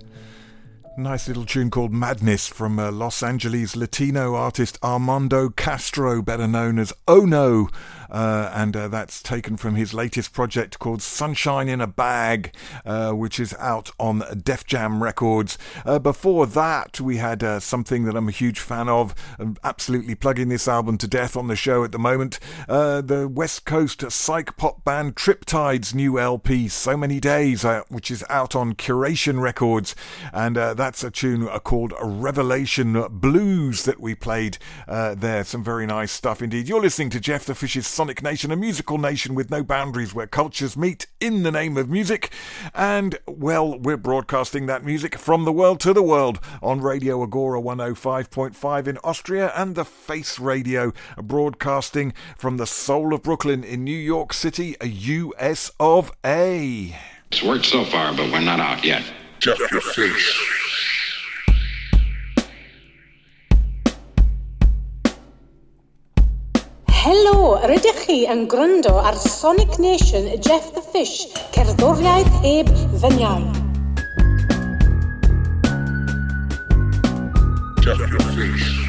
Nice little tune called Madness from uh, Los Angeles Latino artist Armando Castro, better known as Oh No. Uh, and uh, that's taken from his latest project called Sunshine in a Bag, uh, which is out on Def Jam Records. Uh, before that, we had uh, something that I'm a huge fan of. I'm absolutely plugging this album to death on the show at the moment. Uh, the West Coast psych pop band Triptide's new LP, So Many Days, which is out on Curation Records. And that's a tune called Revelation Blues that we played there. Some very nice stuff indeed. You're listening to Jeff the Fish's Sonic Nation, a musical nation with no boundaries where cultures meet in the name of music. And, well, we're broadcasting that music from the world to the world on Radio Agora 105.5 in Austria and the Face Radio, broadcasting from the soul of Brooklyn in New York City, a US of A. It's worked so far, but we're not out yet. Jeff your fish. Helo, rydych chi yn gwrando ar Sonic Nation Jeff the Fish, cerddoriaeth heb fyniau. Jeff the Fish.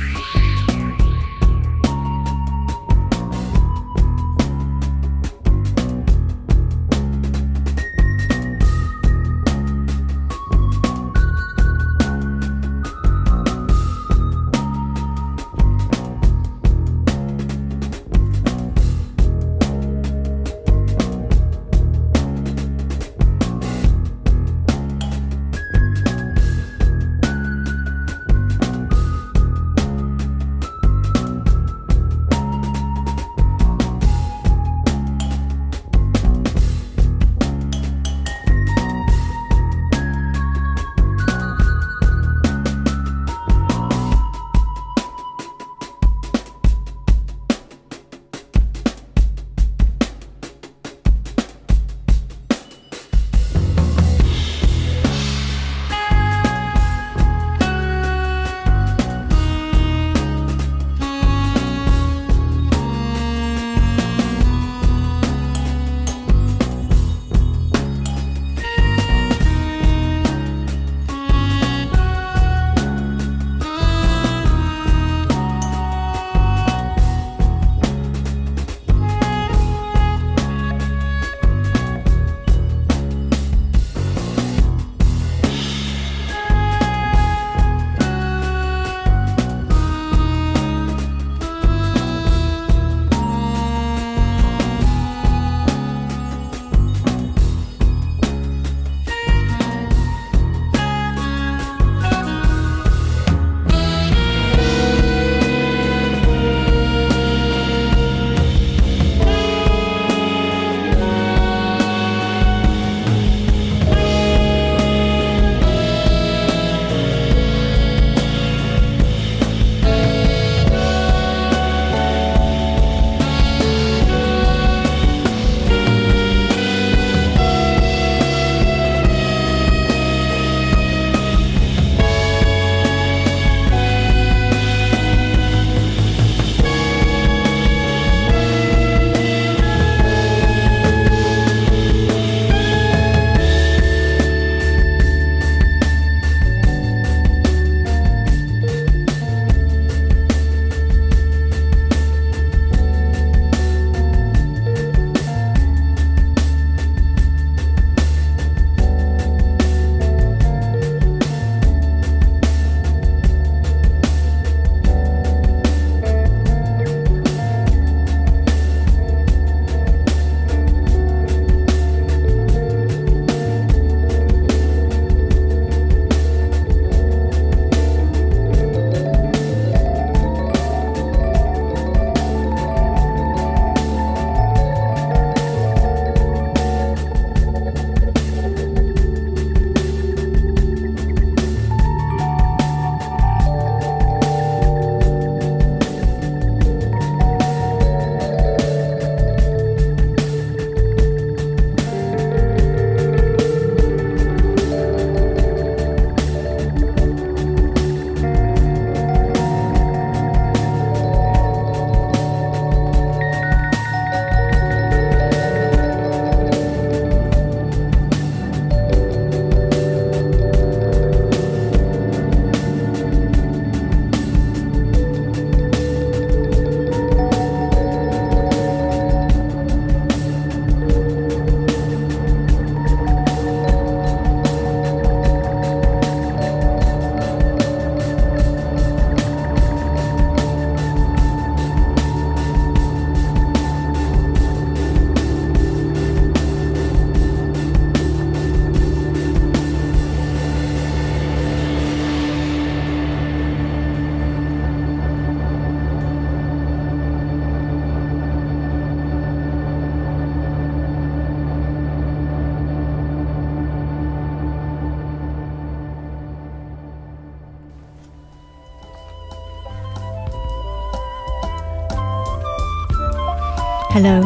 Hello,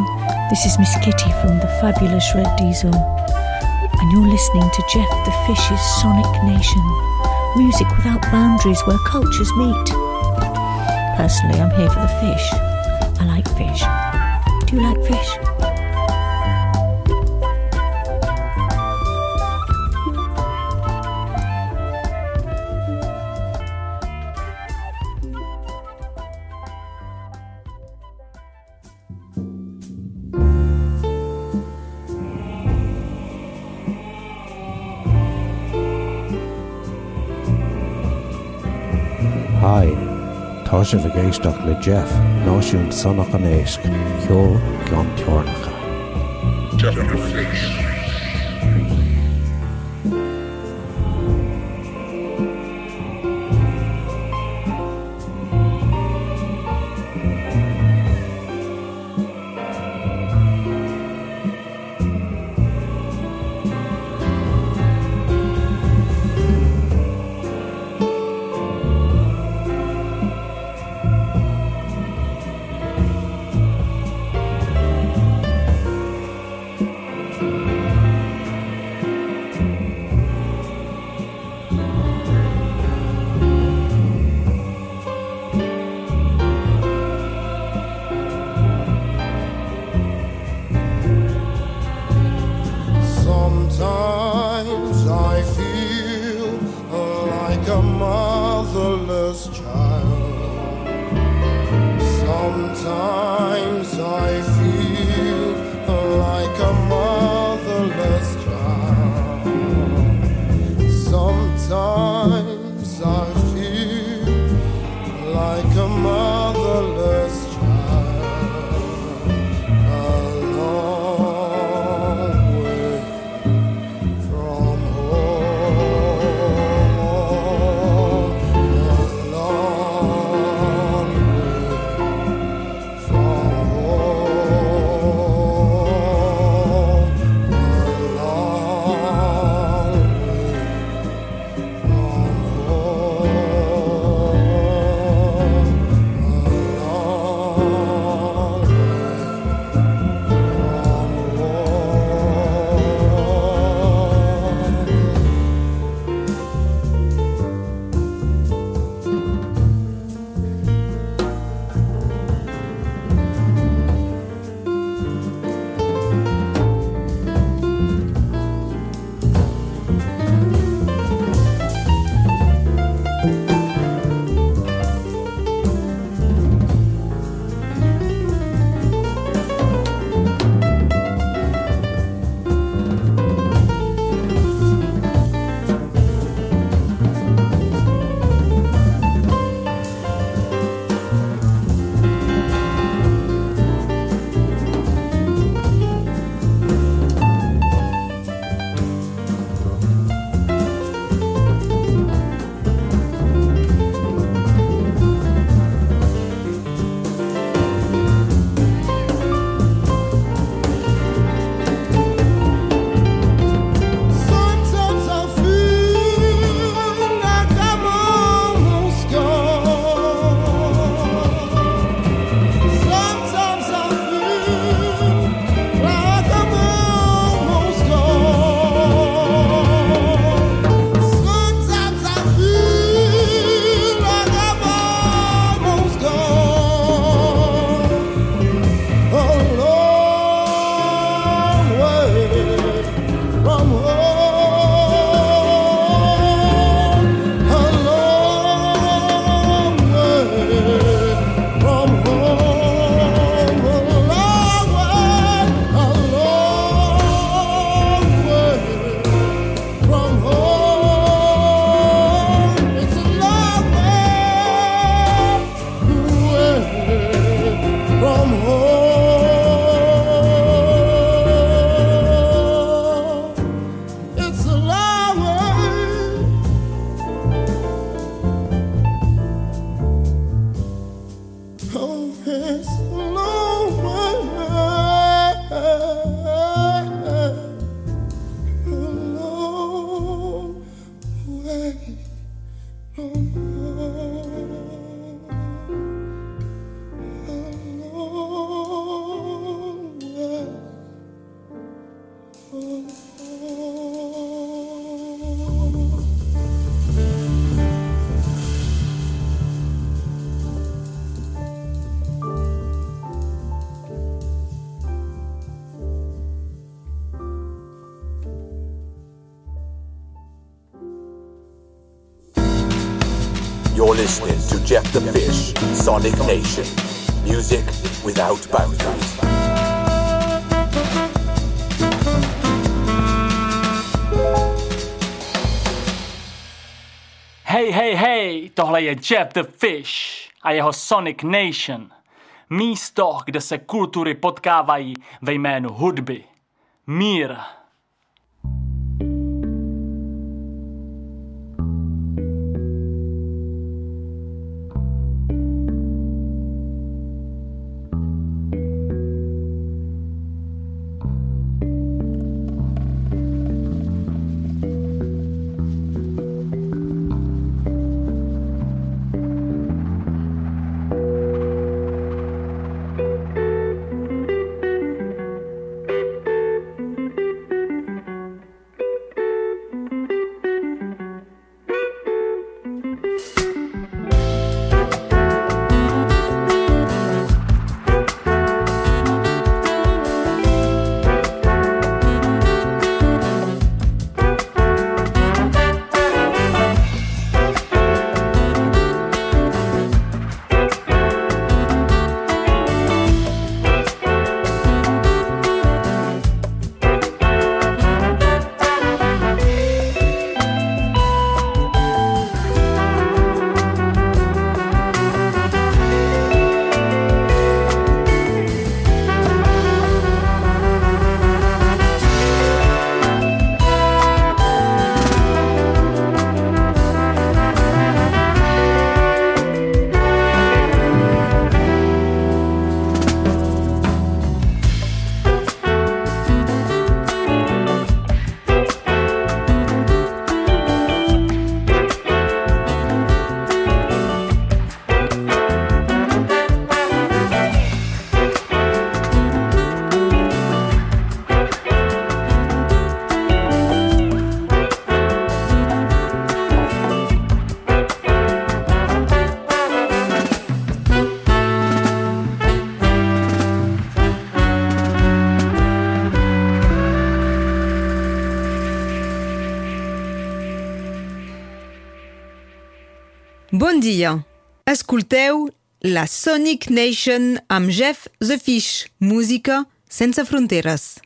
this is Miss Kitty from the fabulous Red Diesel, and you're listening to Jeff the Fish's Sonic Nation. Music without boundaries where cultures meet. Personally, I'm here for the fish. I like fish. Do you like fish? Tá sé bhgéisteach le Jeff náisiún sannach an éisc ceol gan. Jeff je Jeff the Fish a jeho Sonic Nation. Místo, kde se kultury potkávají ve jménu hudby. Mír. Dia. Escolteu la Sonic Nation amb Jeff the Fish, música sense fronteres.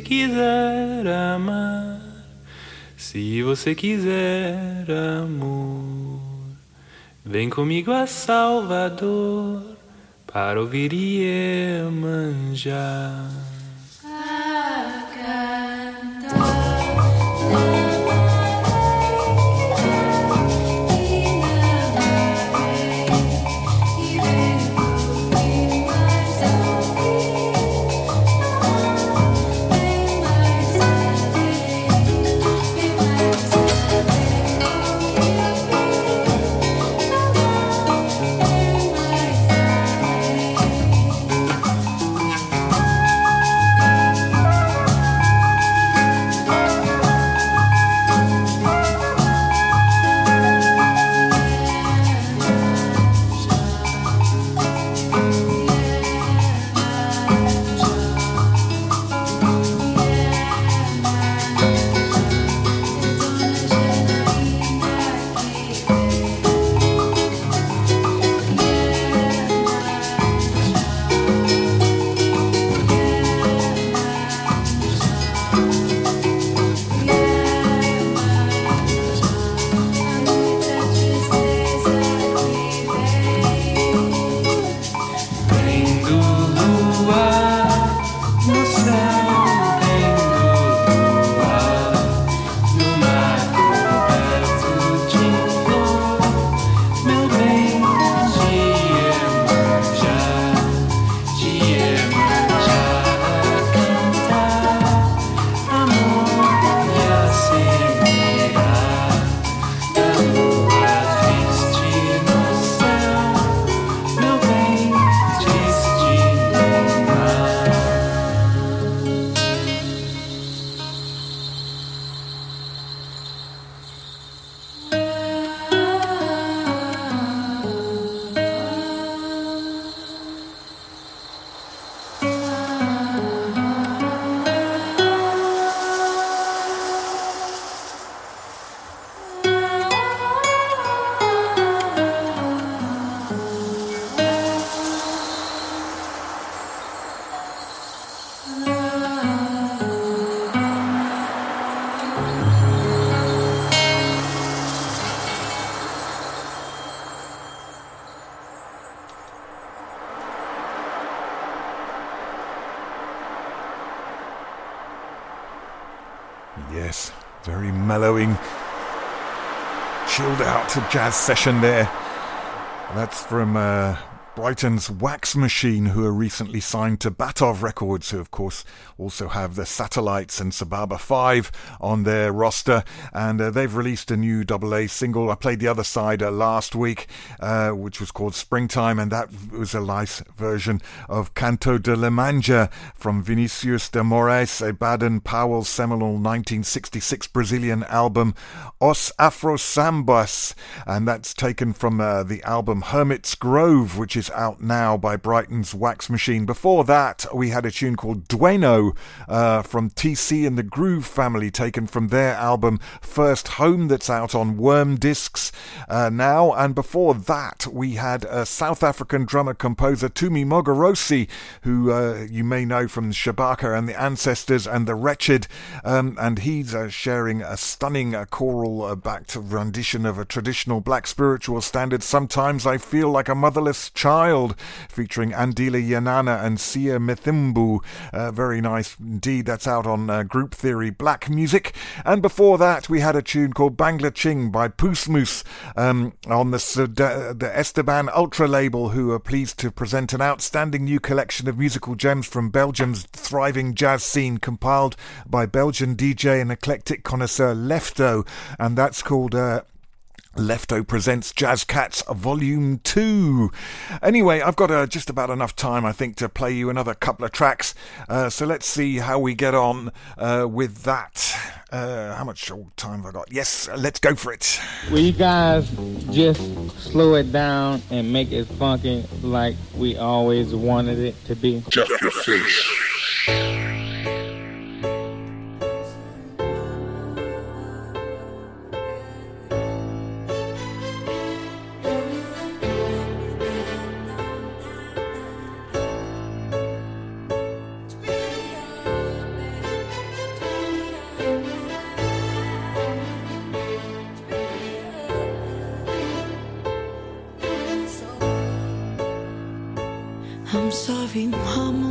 Quiser amar, se você quiser amor, vem comigo a Salvador para ouvir Iemanjá. Yes, jazz session there. That's from uh, Brighton's Wax Machine, who are recently signed to Batov Records, who of course also have the Satellites and Sababa 5 on their roster. And uh, they've released a new double A single. I played the other side uh, last week, uh, which was called Springtime, and that was a nice version of Canto de Iemanjá from Vinicius de Moraes, a Baden Powell seminal 1966 Brazilian album, Os Afro Sambas. And that's taken from uh, the album Hermit's Grove, which is out now by Brighton's Wax Machine. Before that, we had a tune called Dueno uh, from TC and the Groove family, taken from their album First Home, that's out on Worm Discs uh, now. And before that, we had a South African drummer composer Tumi Mogorosi, who uh, you may know from Shabaka and the Ancestors and the Wretched, um, and he's uh, sharing a stunning uh, choral uh, backed rendition of a traditional black spiritual standard. Sometimes I feel like a motherless child featuring Andile Yanana and Sia Mithimbu. Uh, very nice indeed. That's out on uh, Group Theory Black Music. And before that, we had a tune called Bangla Ching by Poosmoose um, on the, the Sdban Ultra label, who are pleased to present an outstanding new collection of musical gems from Belgium's thriving jazz scene, compiled by Belgian DJ and eclectic connoisseur Lefto. And that's called. Uh, Lefto presents Jazz Cats Volume 2. Anyway, I've got uh, just about enough time, I think, to play you another couple of tracks. Uh, so let's see how we get on uh, with that. Uh, how much time have I got? Yes, let's go for it. Will you guys just slow it down and make it funky like we always wanted it to be? Jeff the Fish. Maman. Mm.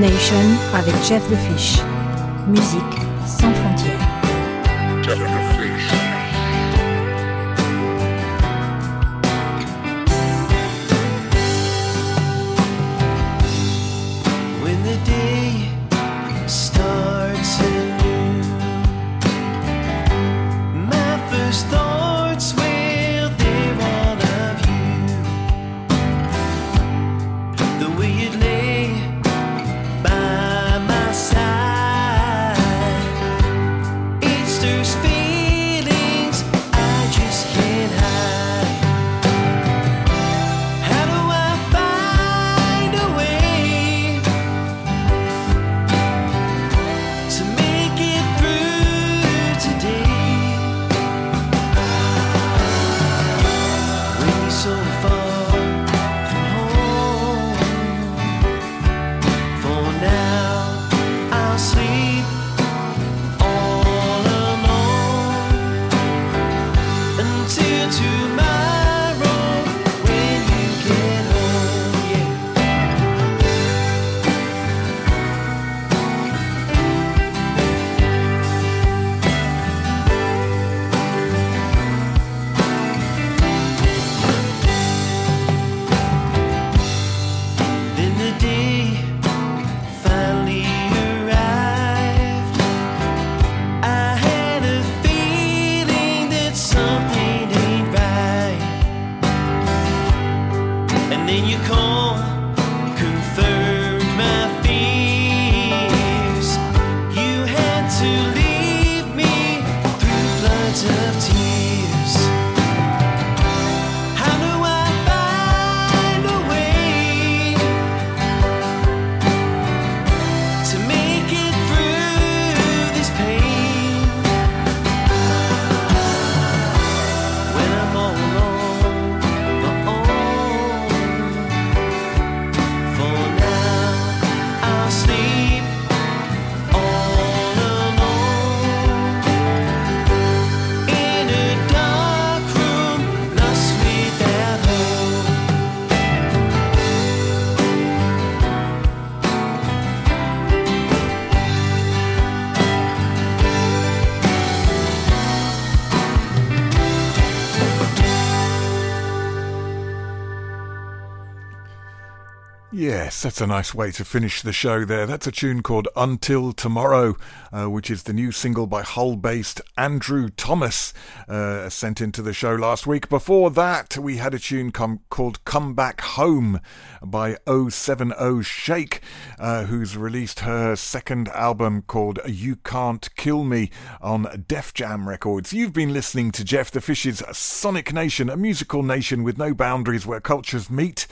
Nation avec Jeff the Fish. Musique that's a nice way to finish the show there. That's a tune called Until Tomorrow, uh, which is the new single by Hull based Andrew Thomas, uh, sent into the show last week. Before that, we had a tune com- called Come Back Home by 070 Shake, uh, who's released her second album called You Can't Kill Me on Def Jam Records. You've been listening to Jeff the Fish's Sonic Nation, a musical nation with no boundaries where cultures meet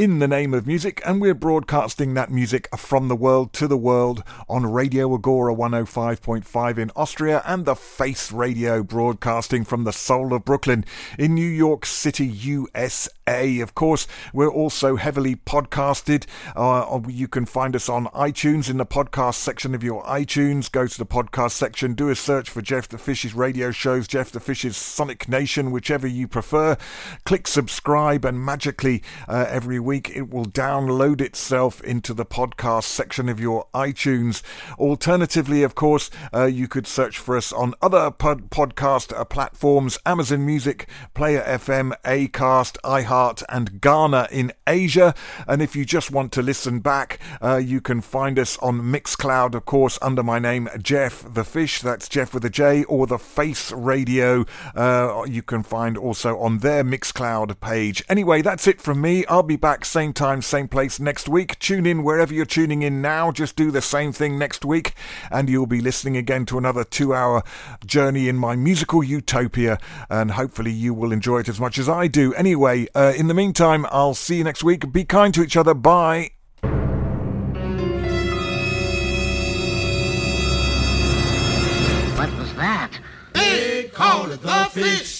in the name of music, and we're broadcasting that music from the world to the world on Radio Agora 105.5 in Austria and the Face Radio broadcasting from the soul of Brooklyn in New York City, USA. Of course, we're also heavily podcasted. Uh, you can find us on iTunes in the podcast section of your iTunes. Go to the podcast section, do a search for Jeff the Fish's radio shows, Jeff the Fish's Sonic Nation, whichever you prefer. Click subscribe, and magically uh, every week it will download itself into the podcast section of your iTunes. Alternatively, of course, uh, you could search for us on other pod- podcast uh, platforms Amazon Music, Player FM, Acast, iHeart, and Ghana in Asia. And if you just want to listen back, uh, you can find us on Mixcloud, of course, under my name, Jeff the Fish. That's Jeff with a J, or the Face Radio. Uh, you can find also on their Mixcloud page. Anyway, that's it from me. I'll be back same time, same place next week. Tune in wherever you're tuning in now. Just do the same thing next week, and you'll be listening again to another two hour journey in my musical utopia. And hopefully, you will enjoy it as much as I do. Anyway, uh, in the meantime, I'll see you next week. Be kind to each other. Bye. What was that? They call it the fish.